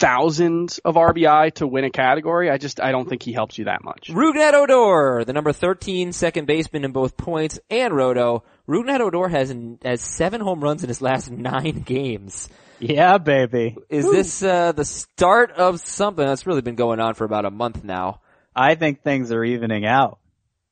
thousands of RBI to win a category, I just I don't think he helps you that much. Rougned Odor, the number 13 second baseman in both points and roto. Rougned Odor has, has seven home runs in his last nine games. Yeah, baby. Is this uh, the start of something that's really been going on for about a month now? I think things are evening out.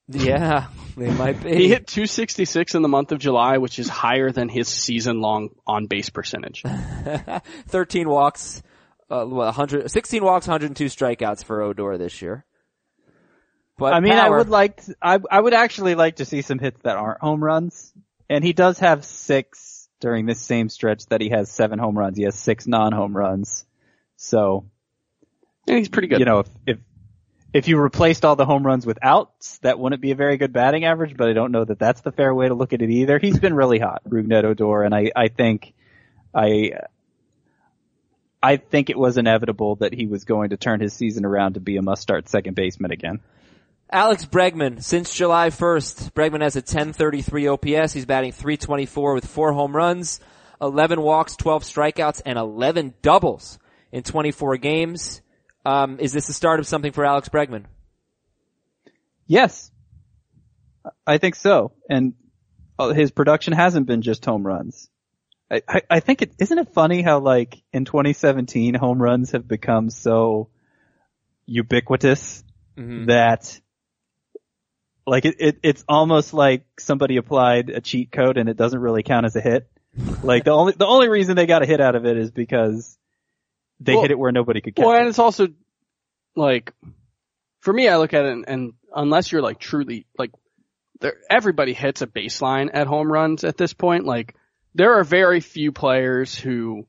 Yeah, they might be. He hit 266 in the month of July, which is higher than his season long on base percentage. 13 walks, uh, 100, 16 walks, 102 strikeouts for Odor this year. But I mean, I would like, to, I, I would actually like to see some hits that aren't home runs. And he does have six during this same stretch that he has seven home runs. He has six non-home runs. So, And he's pretty good. you know, if, if, if you replaced all the home runs with outs, that wouldn't be a very good batting average, but I don't know that that's the fair way to look at it either. He's been really hot, Rougned Odor, and I, I think, I, I think it was inevitable that he was going to turn his season around to be a must-start second baseman again. Alex Bregman, since July 1st, Bregman has a 1033 OPS. He's batting 324 with four home runs, 11 walks, 12 strikeouts, and 11 doubles in 24 games. Um, is this the start of something for Alex Bregman? Yes, I think so. And uh, his production hasn't been just home runs. I, I, I think it isn't it funny how like in 2017 home runs have become so ubiquitous Mhm. that like it, it it's almost like somebody applied a cheat code and it doesn't really count as a hit. Like the only the only reason they got a hit out of it is because they Well- hit it where nobody could catch Well, and it's also like for me, I look at it and, and unless you're like truly like there, everybody hits a baseline at home runs at this point. Like there are very few players who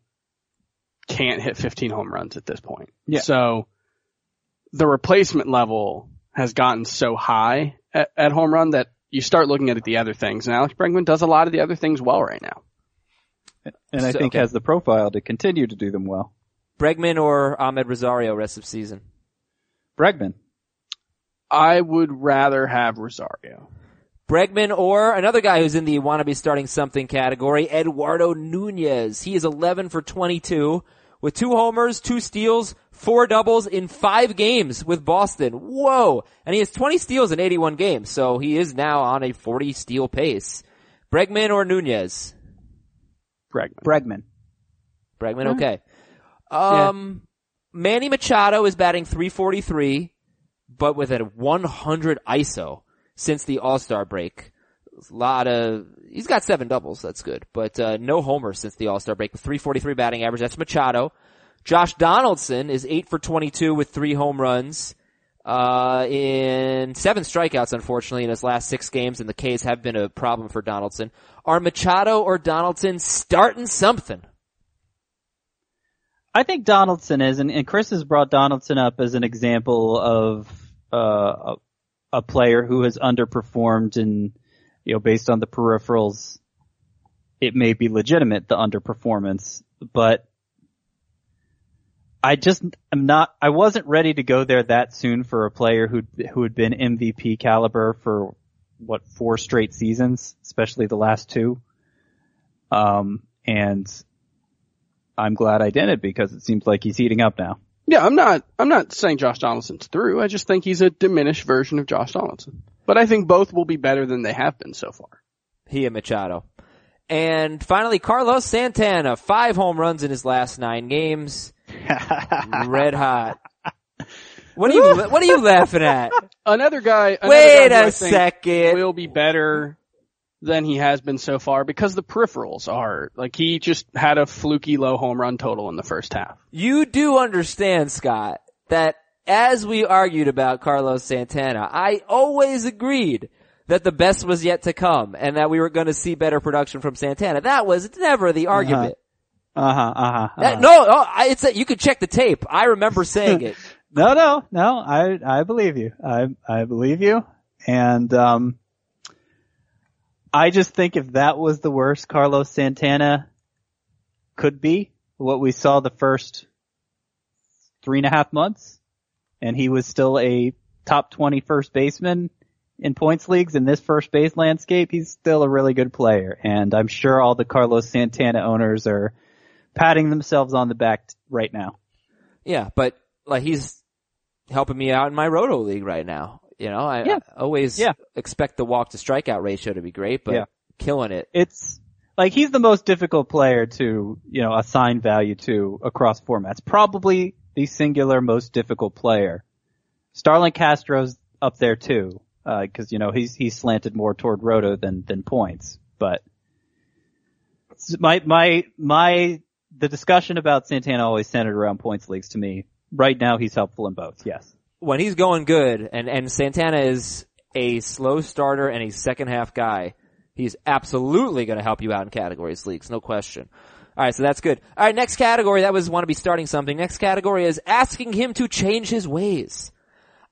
can't hit 15 home runs at this point. Yeah. So the replacement level has gotten so high at, at home run that you start looking at the other things. And Alex Bregman does a lot of the other things well right now. And I So- think okay. has the profile to continue to do them well. Bregman or Amed Rosario rest of season? Bregman. I would rather have Rosario. Bregman or another guy who's in the wannabe starting something category, Eduardo Nunez. He is 11 for 22 with two homers, two steals, four doubles in five games with Boston. Whoa! And he has 20 steals in 81 games, so he is now on a 40 steal pace. Bregman or Nunez? Bregman. Bregman. Bregman, okay. Um, Manny Machado is batting 343, but with a 100 ISO since the All-Star break. A lot of, he's got seven doubles, that's good, but, uh, no homers since the All-Star break with 343 batting average. That's Machado. Josh Donaldson is 8 for 22 with three home runs, uh, in seven strikeouts, unfortunately, in his last six games, and the K's have been a problem for Donaldson. Are Machado or Donaldson starting something? I think Donaldson is, and, and Chris has brought Donaldson up as an example of uh, a player who has underperformed, and you know, based on the peripherals, it may be legitimate the underperformance, but I just am not. I wasn't ready to go there that soon for a player who who had been MVP caliber for what four straight seasons, especially the last two. Um, and I'm glad I did it because it seems like he's heating up now. Yeah, I'm not, I'm not saying Josh Donaldson's through. I just think he's a diminished version of Josh Donaldson. But I think both will be better than they have been so far. He and Machado. And finally, Carlos Santana, five home runs in his last nine games. Red hot. What are you, what are you laughing at? Another guy, another Wait guy a second. will be better than he has been so far because the peripherals are, like he just had a fluky low home run total in the first half. You do understand, Scott, that as we argued about Carlos Santana, I always agreed that the best was yet to come and that we were going to see better production from Santana. That was never the uh-huh. argument. Uh huh. Uh huh. That- no, it's a, you can check the tape. I remember saying it. No, no, no. I I believe you. I I believe you. And um, I just think if that was the worst Carlos Santana could be, what we saw the first three and a half months, and he was still a top 20 first baseman in points leagues in this first base landscape, he's still a really good player. And I'm sure all the Carlos Santana owners are patting themselves on the back t- right now. Yeah, but like he's helping me out in my roto league right now. You know, I, Yeah. I always Yeah. expect the walk to strikeout ratio to be great, but Yeah. killing it. it's like he's the most difficult player to, you know, assign value to across formats. Probably the singular most difficult player. Starlin Castro's up there too, uh, because you know he's he's slanted more toward roto than than points. But my my my the discussion about Santana always centered around points leagues to me. Right now, he's helpful in both. Yes. When he's going good, and and Santana is a slow starter and a second half guy, he's absolutely going to help you out in categories leagues, no question. All right, so that's good. All right, next category that was want to be starting something. Next category is asking him to change his ways.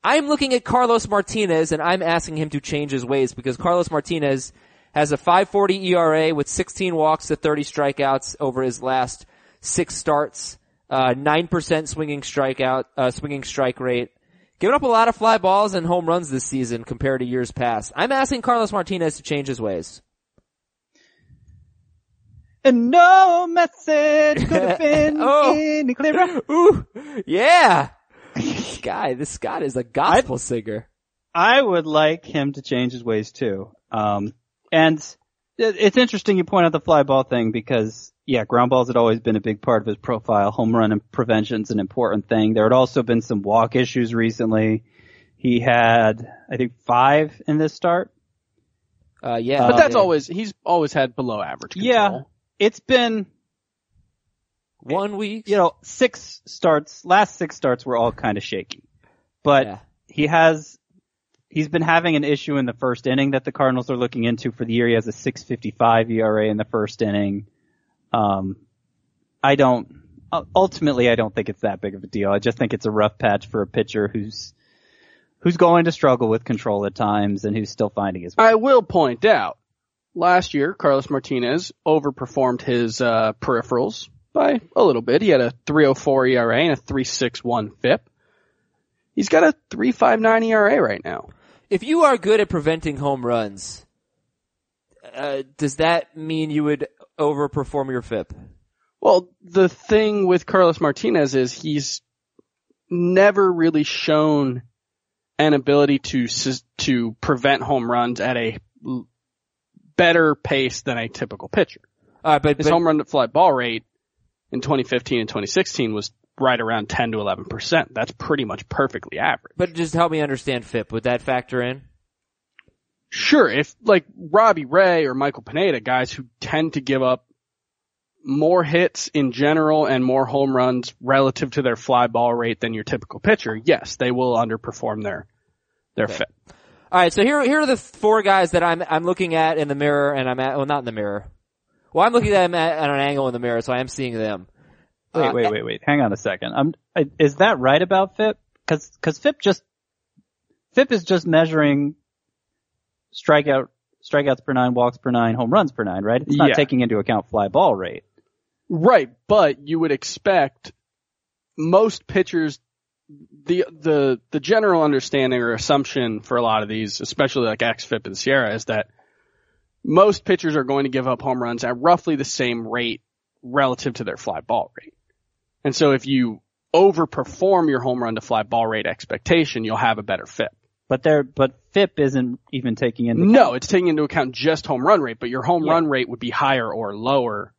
I'm looking at Carlos Martinez and I'm asking him to change his ways because Carlos Martinez has a 540 ERA with 16 walks to 30 strikeouts over his last six starts, uh, 9% swinging strikeout, uh, swinging strike rate. Giving up a lot of fly balls and home runs this season compared to years past. I'm asking Carlos Martinez to change his ways. And no message could have been Oh. any clearer. Ooh, yeah. this guy, this Scott is a gospel singer. I would like him to change his ways too. Um, and it's interesting you point out the fly ball thing because, yeah, ground balls had always been a big part of his profile. Home run and prevention's an important thing. There had also been some walk issues recently. He had, I think, five in this start. Uh, yeah. But that's yeah. always, he's always had below average control. Yeah. It's been, one week. you know, six starts, last six starts were all kind of shaky. But Yeah. he has he's been having an issue in the first inning that the Cardinals are looking into for the year. He has a 6.55 ERA in the first inning. Um, I don't ultimately I don't think it's that big of a deal. I just think it's a rough patch for a pitcher who's who's going to struggle with control at times and who's still finding his way. I will point out, last year, Carlos Martinez overperformed his, uh, peripherals by a little bit. He had a 304 ERA and a 361 FIP. He's got a 359 ERA right now. If you are good at preventing home runs, uh, does that mean you would overperform your FIP? Well, the thing with Carlos Martinez is he's never really shown an ability to to prevent home runs at a better pace than a typical pitcher. Uh, but, His but home run to fly ball rate in 2015 and 2016 was right around 10 to 11 percent. That's pretty much perfectly average. but just help me understand FIP. Would that factor in? Sure, if like Robbie Ray or Michael Pineda, guys who tend to give up more hits in general and more home runs relative to their fly ball rate than your typical pitcher, yes, they will underperform their their Okay. FIP. All right, so here here are the four guys that I'm I'm looking at in the mirror, and I'm at well not in the mirror. Well, I'm looking at them at, at an angle in the mirror, so I am seeing them. Wait, Uh, wait, wait, wait. Hang on a second. I'm, I, is that right about FIP? Cause, cause FIP just, FIP is just measuring strikeout, strikeouts per nine, walks per nine, home runs per nine, right? It's not Yeah. taking into account fly ball rate. Right, but you would expect most pitchers the the the general understanding or assumption for a lot of these, especially like XFIP and SIERA, is that most pitchers are going to give up home runs at roughly the same rate relative to their fly ball rate. And so if you overperform your home run to fly ball rate expectation, you'll have a better FIP. But there, but FIP isn't even taking into No, it's taking into account just home run rate, but your home Yeah. run rate would be higher or lower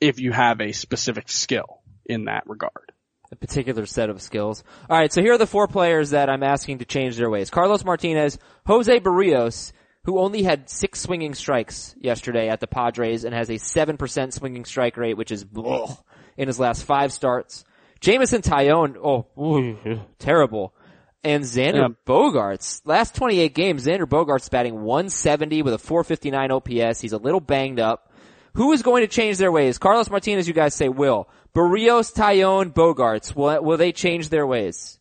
if you have a specific skill in that regard. a particular set of skills. All right, so here are the four players that I'm asking to change their ways. Carlos Martinez, Jose Berrios, who only had six swinging strikes yesterday at the Padres and has a 7% swinging strike rate, which is ugh, in his last five starts. Jameson Taillon, oh, ooh, terrible. And Xander Yeah. Bogaerts, last 28 games, Xander Bogaerts batting 170 with a 459 OPS. He's a little banged up. Who is going to change their ways? Carlos Martinez, you guys say will. Berrios, Taillon, Bogaerts, will, will they change their ways?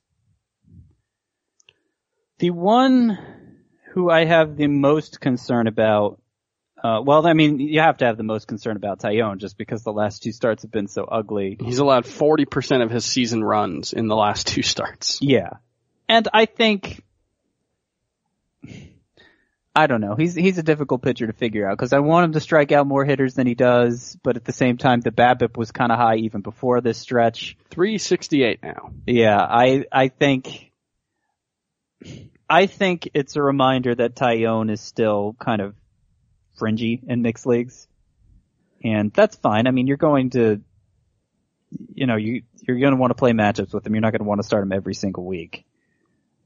The one who I have the most concern about, uh, well, I mean, you have to have the most concern about Taillon just because the last two starts have been so ugly. He's allowed 40% of his season runs in the last two starts. Yeah. And I think, I don't know. He's, he's a difficult pitcher to figure out because I want him to strike out more hitters than he does, but at the same time, the BABIP was kind of high even before this stretch. 368 now. Yeah, I, I think, I think it's a reminder that Taillon is still kind of fringy in mixed leagues. And that's fine. I mean, you're going to, you know, you, you're going to want to play matchups with him. You're not going to want to start him every single week.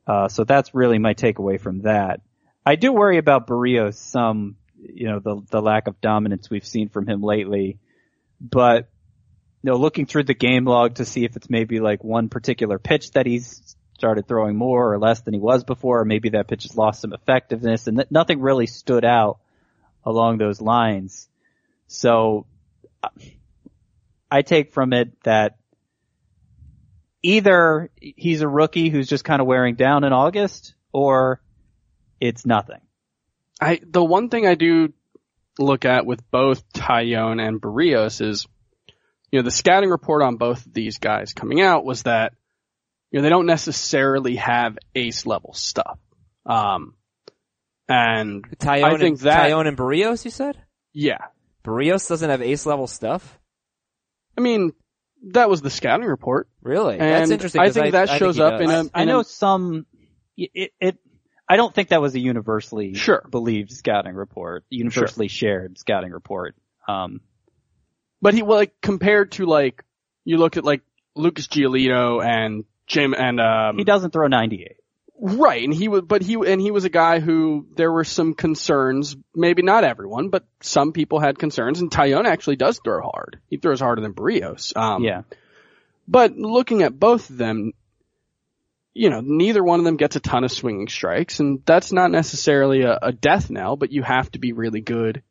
Uh, so that's really my takeaway from that. I do worry about Berrios some, you know, the, the lack of dominance we've seen from him lately, but you know, looking through the game log to see if it's maybe like one particular pitch that he's started throwing more or less than he was before, or maybe that pitch has lost some effectiveness, and nothing really stood out along those lines. So I take from it that either he's a rookie who's just kind of wearing down in August, or it's nothing. I, the one thing I do look at with both Taillon and Berrios is, you know, the scouting report on both of these guys coming out was that, you know, they don't necessarily have ace level stuff. Um, and Taillon, I think and, that- Taillon and Berrios, you said? yeah, Berrios doesn't have ace level stuff? I mean, that was the scouting report. Really? And That's interesting. I think that I shows he up in does. a- I know some. It, it. I don't think that was a universally Sure. believed scouting report, universally shared scouting report. Um, But he, well, like, compared to like, you look at like Lucas Giolito and Jim and, um, he doesn't throw 98. Right, and he was, but he, and he was a guy who there were some concerns. Maybe not everyone, but some people had concerns. And Taillon actually does throw hard. He throws harder than Berrios. Um, yeah, But looking at both of them, you know, neither one of them gets a ton of swinging strikes, and that's not necessarily a, a death knell. But you have to be really good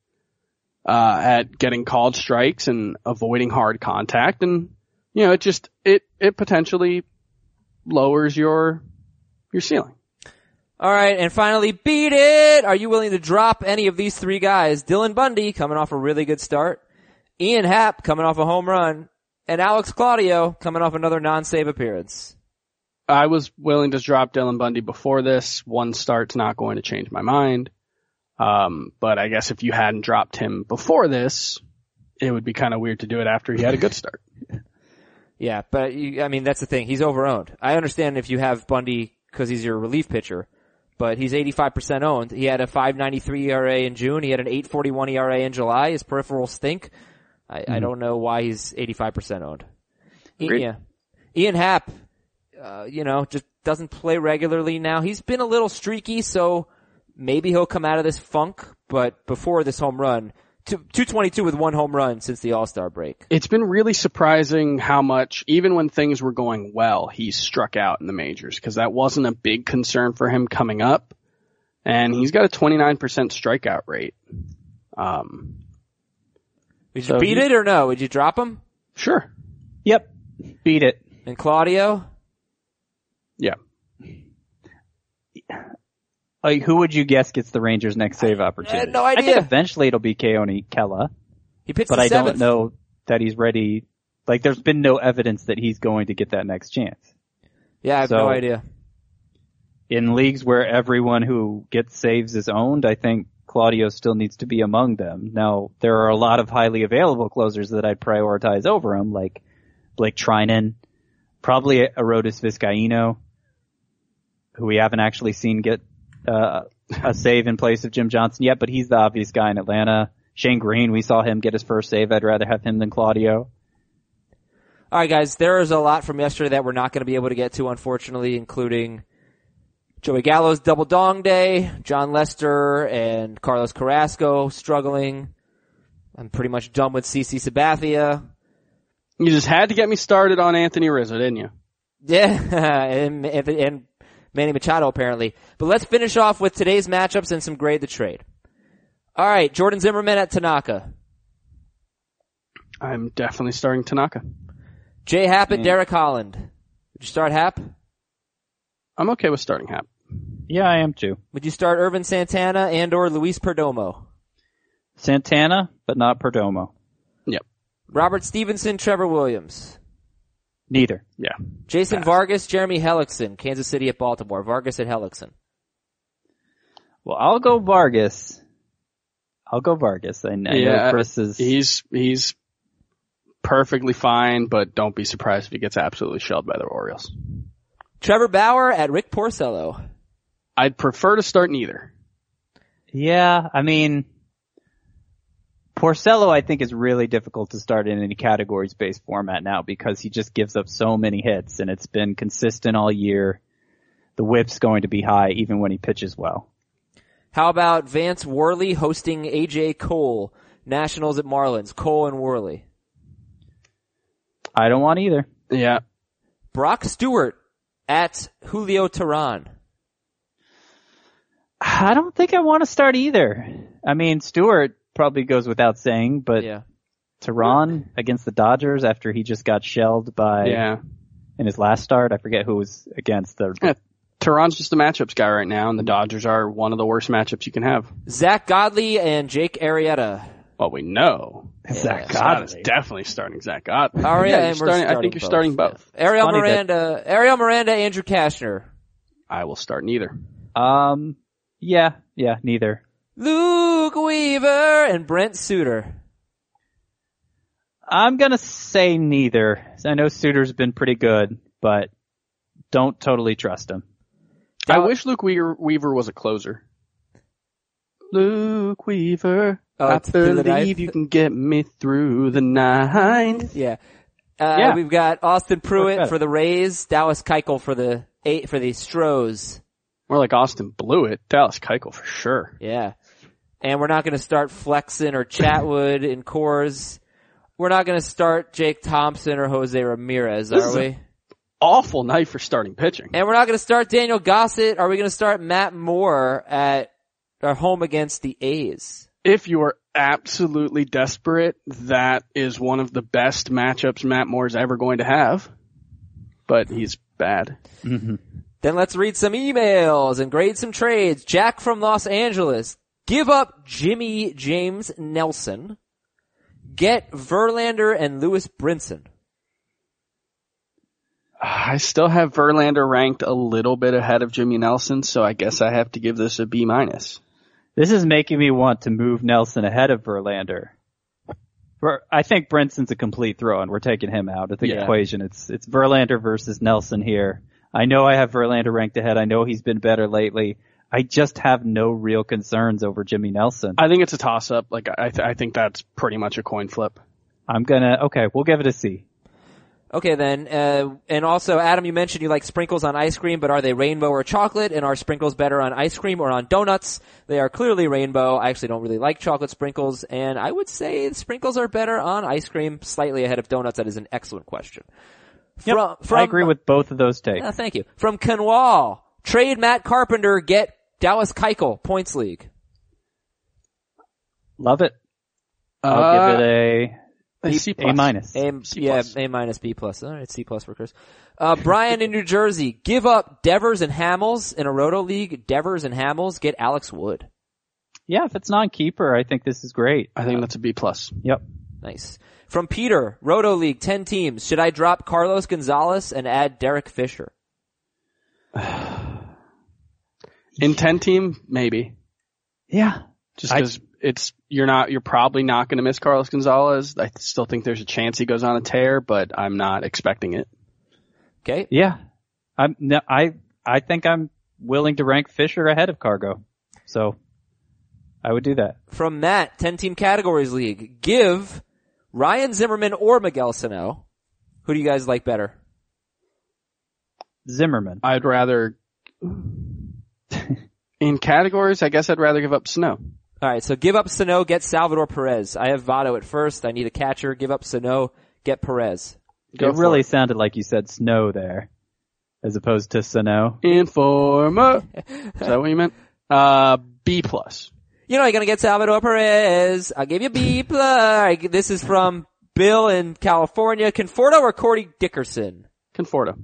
uh, at getting called strikes and avoiding hard contact, and you know, it just it it potentially lowers your your ceiling. All right, and finally, beat it. Are you willing to drop any of these three guys? Dylan Bundy coming off a really good start, Ian Happ coming off a home run, and Alex Claudio coming off another non-save appearance. I was willing to drop Dylan Bundy before this. One start's not going to change my mind. Um, but I guess if you hadn't dropped him before this, it would be kind of weird to do it after he had a good start. Yeah, but you, I mean that's the thing. He's overowned. I understand if you have Bundy because he's your relief pitcher, but he's 85% owned. He had a 5.93 ERA in June. He had an 8.41 ERA in July. His peripherals stink. I, I don't know why he's 85% owned. Agreed. yeah, Ian Happ, uh, you know, just doesn't play regularly now. He's been a little streaky, so maybe he'll come out of this funk. But before this home run, 222 with one home run since the All Star break. It's been really surprising how much, even when things were going well, he struck out in the majors because that wasn't a big concern for him coming up. And he's got a 29% strikeout rate. Um, Would you So beat he- it or no? Would you drop him? sure. Yep. Beat it. And Claudio? Yeah. Like, who would you guess gets the Rangers' next save I opportunity? had no I think eventually it'll be Keone Kela, He pitched but the I seventh. don't know that he's ready. Like, there's been no evidence that he's going to get that next chance. Yeah, I have So- no idea. In leagues where everyone who gets saves is owned, I think Claudio still needs to be among them. Now, there are a lot of highly available closers that I'd prioritize over him, like Blake Treinen, probably Arodys Vizcaino, who we haven't actually seen get uh, a save in place of Jim Johnson yet, but he's the obvious guy in Atlanta. Shane Greene, we saw him get his first save. I'd rather have him than Claudio. All right, guys, there is a lot from yesterday that we're not going to be able to get to, unfortunately, including Joey Gallo's double dong day, Jon Lester and Carlos Carrasco struggling. I'm pretty much done with CC Sabathia. You just had to get me started on Anthony Rizzo, didn't you? Yeah, and, and, and Manny Machado apparently. But let's finish off with today's matchups and some grade the trade. All right, Jordan Zimmermann at Tanaka. I'm definitely starting Tanaka. Jay Happ at Mm. Derek Holland. Would you start Happ? I'm okay with starting Happ. Yeah, I am too. Would you start Ervin Santana and or Luis Perdomo? Santana, but not Perdomo. Yep. Robert Stephenson, Trevor Williams. Neither. Yeah. Jason Vargas, Jeremy Hellickson, Kansas City at Baltimore. Vargas at Hellickson. Well, I'll go Vargas. I'll go Vargas. I, I know Yeah, Chris is. He's, he's perfectly fine, but don't be surprised if he gets absolutely shelled by the Orioles. Trevor Bauer at Rick Porcello. I'd prefer to start neither. Yeah, I mean, Porcello I think is really difficult to start in any categories based format now because he just gives up so many hits and it's been consistent all year. The whip's going to be high even when he pitches well. How about Vance Worley hosting AJ Cole? Nationals at Marlins. Cole and Worley. I don't want either. Yeah. Brock Stewart at Julio Teheran. I don't think I want to start either. I mean, Stewart probably goes without saying, but Yeah. Teheran against the Dodgers after he just got shelled by Yeah. in his last start. I forget who was against the. Yeah. Teheran's just a matchups guy right now, and the Dodgers are one of the worst matchups you can have. Zack Godley and Jake Arrieta. Well, we know. Zack Godley is definitely starting Zack Godley. Aria Yeah, you're and we're starting, I starting think you're starting both. Ariel funny that- Miranda, Ariel Miranda, Andrew Cashner. I will start neither. Um, yeah, yeah, neither. Luke Weaver and Brent Suter. I'm gonna say neither. I know Suter's been pretty good, but don't totally trust him. I Uh, wish Luke Weaver, Weaver was a closer. Luke Weaver, Oh, I through the believe ninth? you can get me through the ninth. Yeah. Uh, Yeah. we've got Austin Pruitt for the Rays, Dallas Keuchel for the eight, for the Stros. More like Austin Blewett, Dallas Keuchel for sure. Yeah. And we're not gonna start Flexen or Chatwood in Coors. We're not gonna start Jake Thompson or Jose Ramirez, This are we? Awful night for starting pitching. And we're not gonna start Daniel Gossett. Are we gonna start Matt Moore at our home against the A's? If you are absolutely desperate, that is one of the best matchups Matt Moore's ever going to have. But he's bad. Mm-hmm. Then let's read some emails and grade some trades. Jack from Los Angeles. Give up Jimmy James Nelson. Get Verlander and Lewis Brinson. I still have Verlander ranked a little bit ahead of Jimmy Nelson, so I guess I have to give this a B minus. This is making me want to move Nelson ahead of Verlander. For, I think Brinson's a complete throw and we're taking him out of the Yeah. equation. It's, it's Verlander versus Nelson here. I know I have Verlander ranked ahead. I know he's been better lately. I just have no real concerns over Jimmy Nelson. I think it's a toss up. Like I, th- I think that's pretty much a coin flip. I'm gonna, okay, we'll give it a C. Okay then, uh, and also Adam, you mentioned you like sprinkles on ice cream, but are they rainbow or chocolate? And are sprinkles better on ice cream or on donuts? They are clearly rainbow. I actually don't really like chocolate sprinkles, and I would say sprinkles are better on ice cream, slightly ahead of donuts. That is an excellent question. Yep, From, from, I agree with both of those takes. Uh, thank you. From Kenwall, trade Matt Carpenter, get Dallas Keuchel, points league. Love it. I'll Uh, give it a a B- C A plus. minus. A, C yeah, plus. A minus, B plus. All right, C plus for Chris. Uh, Brian in New Jersey, give up Devers and Hamels in a roto league. Devers and Hamels, get Alex Wood. Yeah, if it's non-keeper, I think this is great. I think that's a B plus. Yep. Nice. From Peter, roto league, 10 teams. Should I drop Carlos Gonzalez and add Derek Fisher? In ten team, maybe. Yeah. Just because it's you're not you're probably not going to miss Carlos Gonzalez. I still think there's a chance he goes on a tear, but I'm not expecting it. Okay. Yeah. I'm, no, I, I think I'm willing to rank Fisher ahead of Cargo. So, I would do that. From that 10 team categories league. Give Ryan Zimmerman or Miguel Sano. Who do you guys like better? Zimmerman. I'd rather in categories. I guess I'd rather give up Snow. Alright, so give up Sano, get Salvador Perez. I have Votto at first. I need a catcher. Give up Sano, get Perez. Go it really it. sounded like you said snow there, as opposed to Sano. Informa. Is that what you meant? Uh, B plus. You know, you're gonna get Salvador Perez. I'll give you B plus. This is from Bill in California. Conforto or Corey Dickerson? Conforto.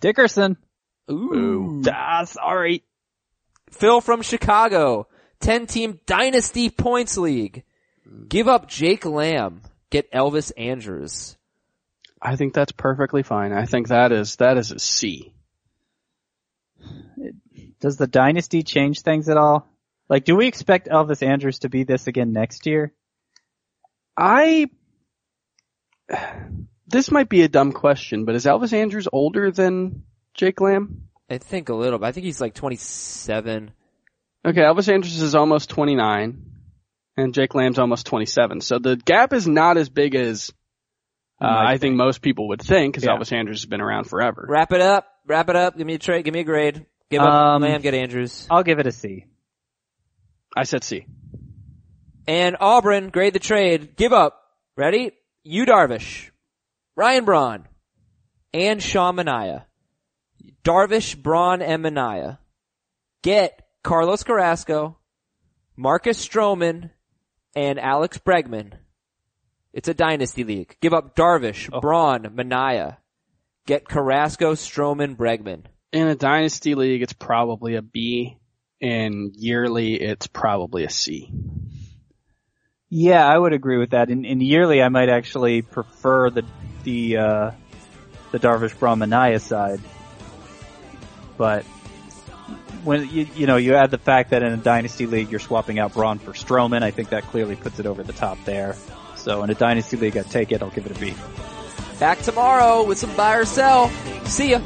Dickerson. Ooh. Ah, sorry. Phil from Chicago. 10 team dynasty points league. Give up Jake Lamb. Get Elvis Andrus. I think that's perfectly fine. I think that is that is a C. Does the dynasty change things at all? Like, do we expect Elvis Andrus to be this again next year? I this might be a dumb question, but is Elvis Andrews older than Jake Lamb? I think a little, but I think he's like 27. Okay, Elvis Andrus is almost 29, and Jake Lamb's almost 27. So the gap is not as big as uh, I think most people would think, because Yeah. Elvis Andrus has been around forever. Wrap it up. Wrap it up. Give me a trade. Give me a grade. Give up Um, Lamb. Get Andrus. I'll give it a C. I said C. And Auburn, grade the trade. Give up. Ready? Yu Darvish, Ryan Braun, and Sean Manaea. Darvish, Braun, and Manaea. Get Carlos Carrasco, Marcus Stroman, and Alex Bregman. It's a dynasty league. Give up Darvish, Braun, Manaea. Get Carrasco, Stroman, Bregman. In a dynasty league, it's probably a B. In yearly, it's probably a C. Yeah, I would agree with that. In, in yearly, I might actually prefer the the uh, the Darvish Braun Manaea side, but when you you know you add the fact that in a dynasty league you're swapping out Braun for Stroman, I think that clearly puts it over the top there. So in a dynasty league, I take it. I'll give it a B. Back tomorrow with some buy or sell. See ya.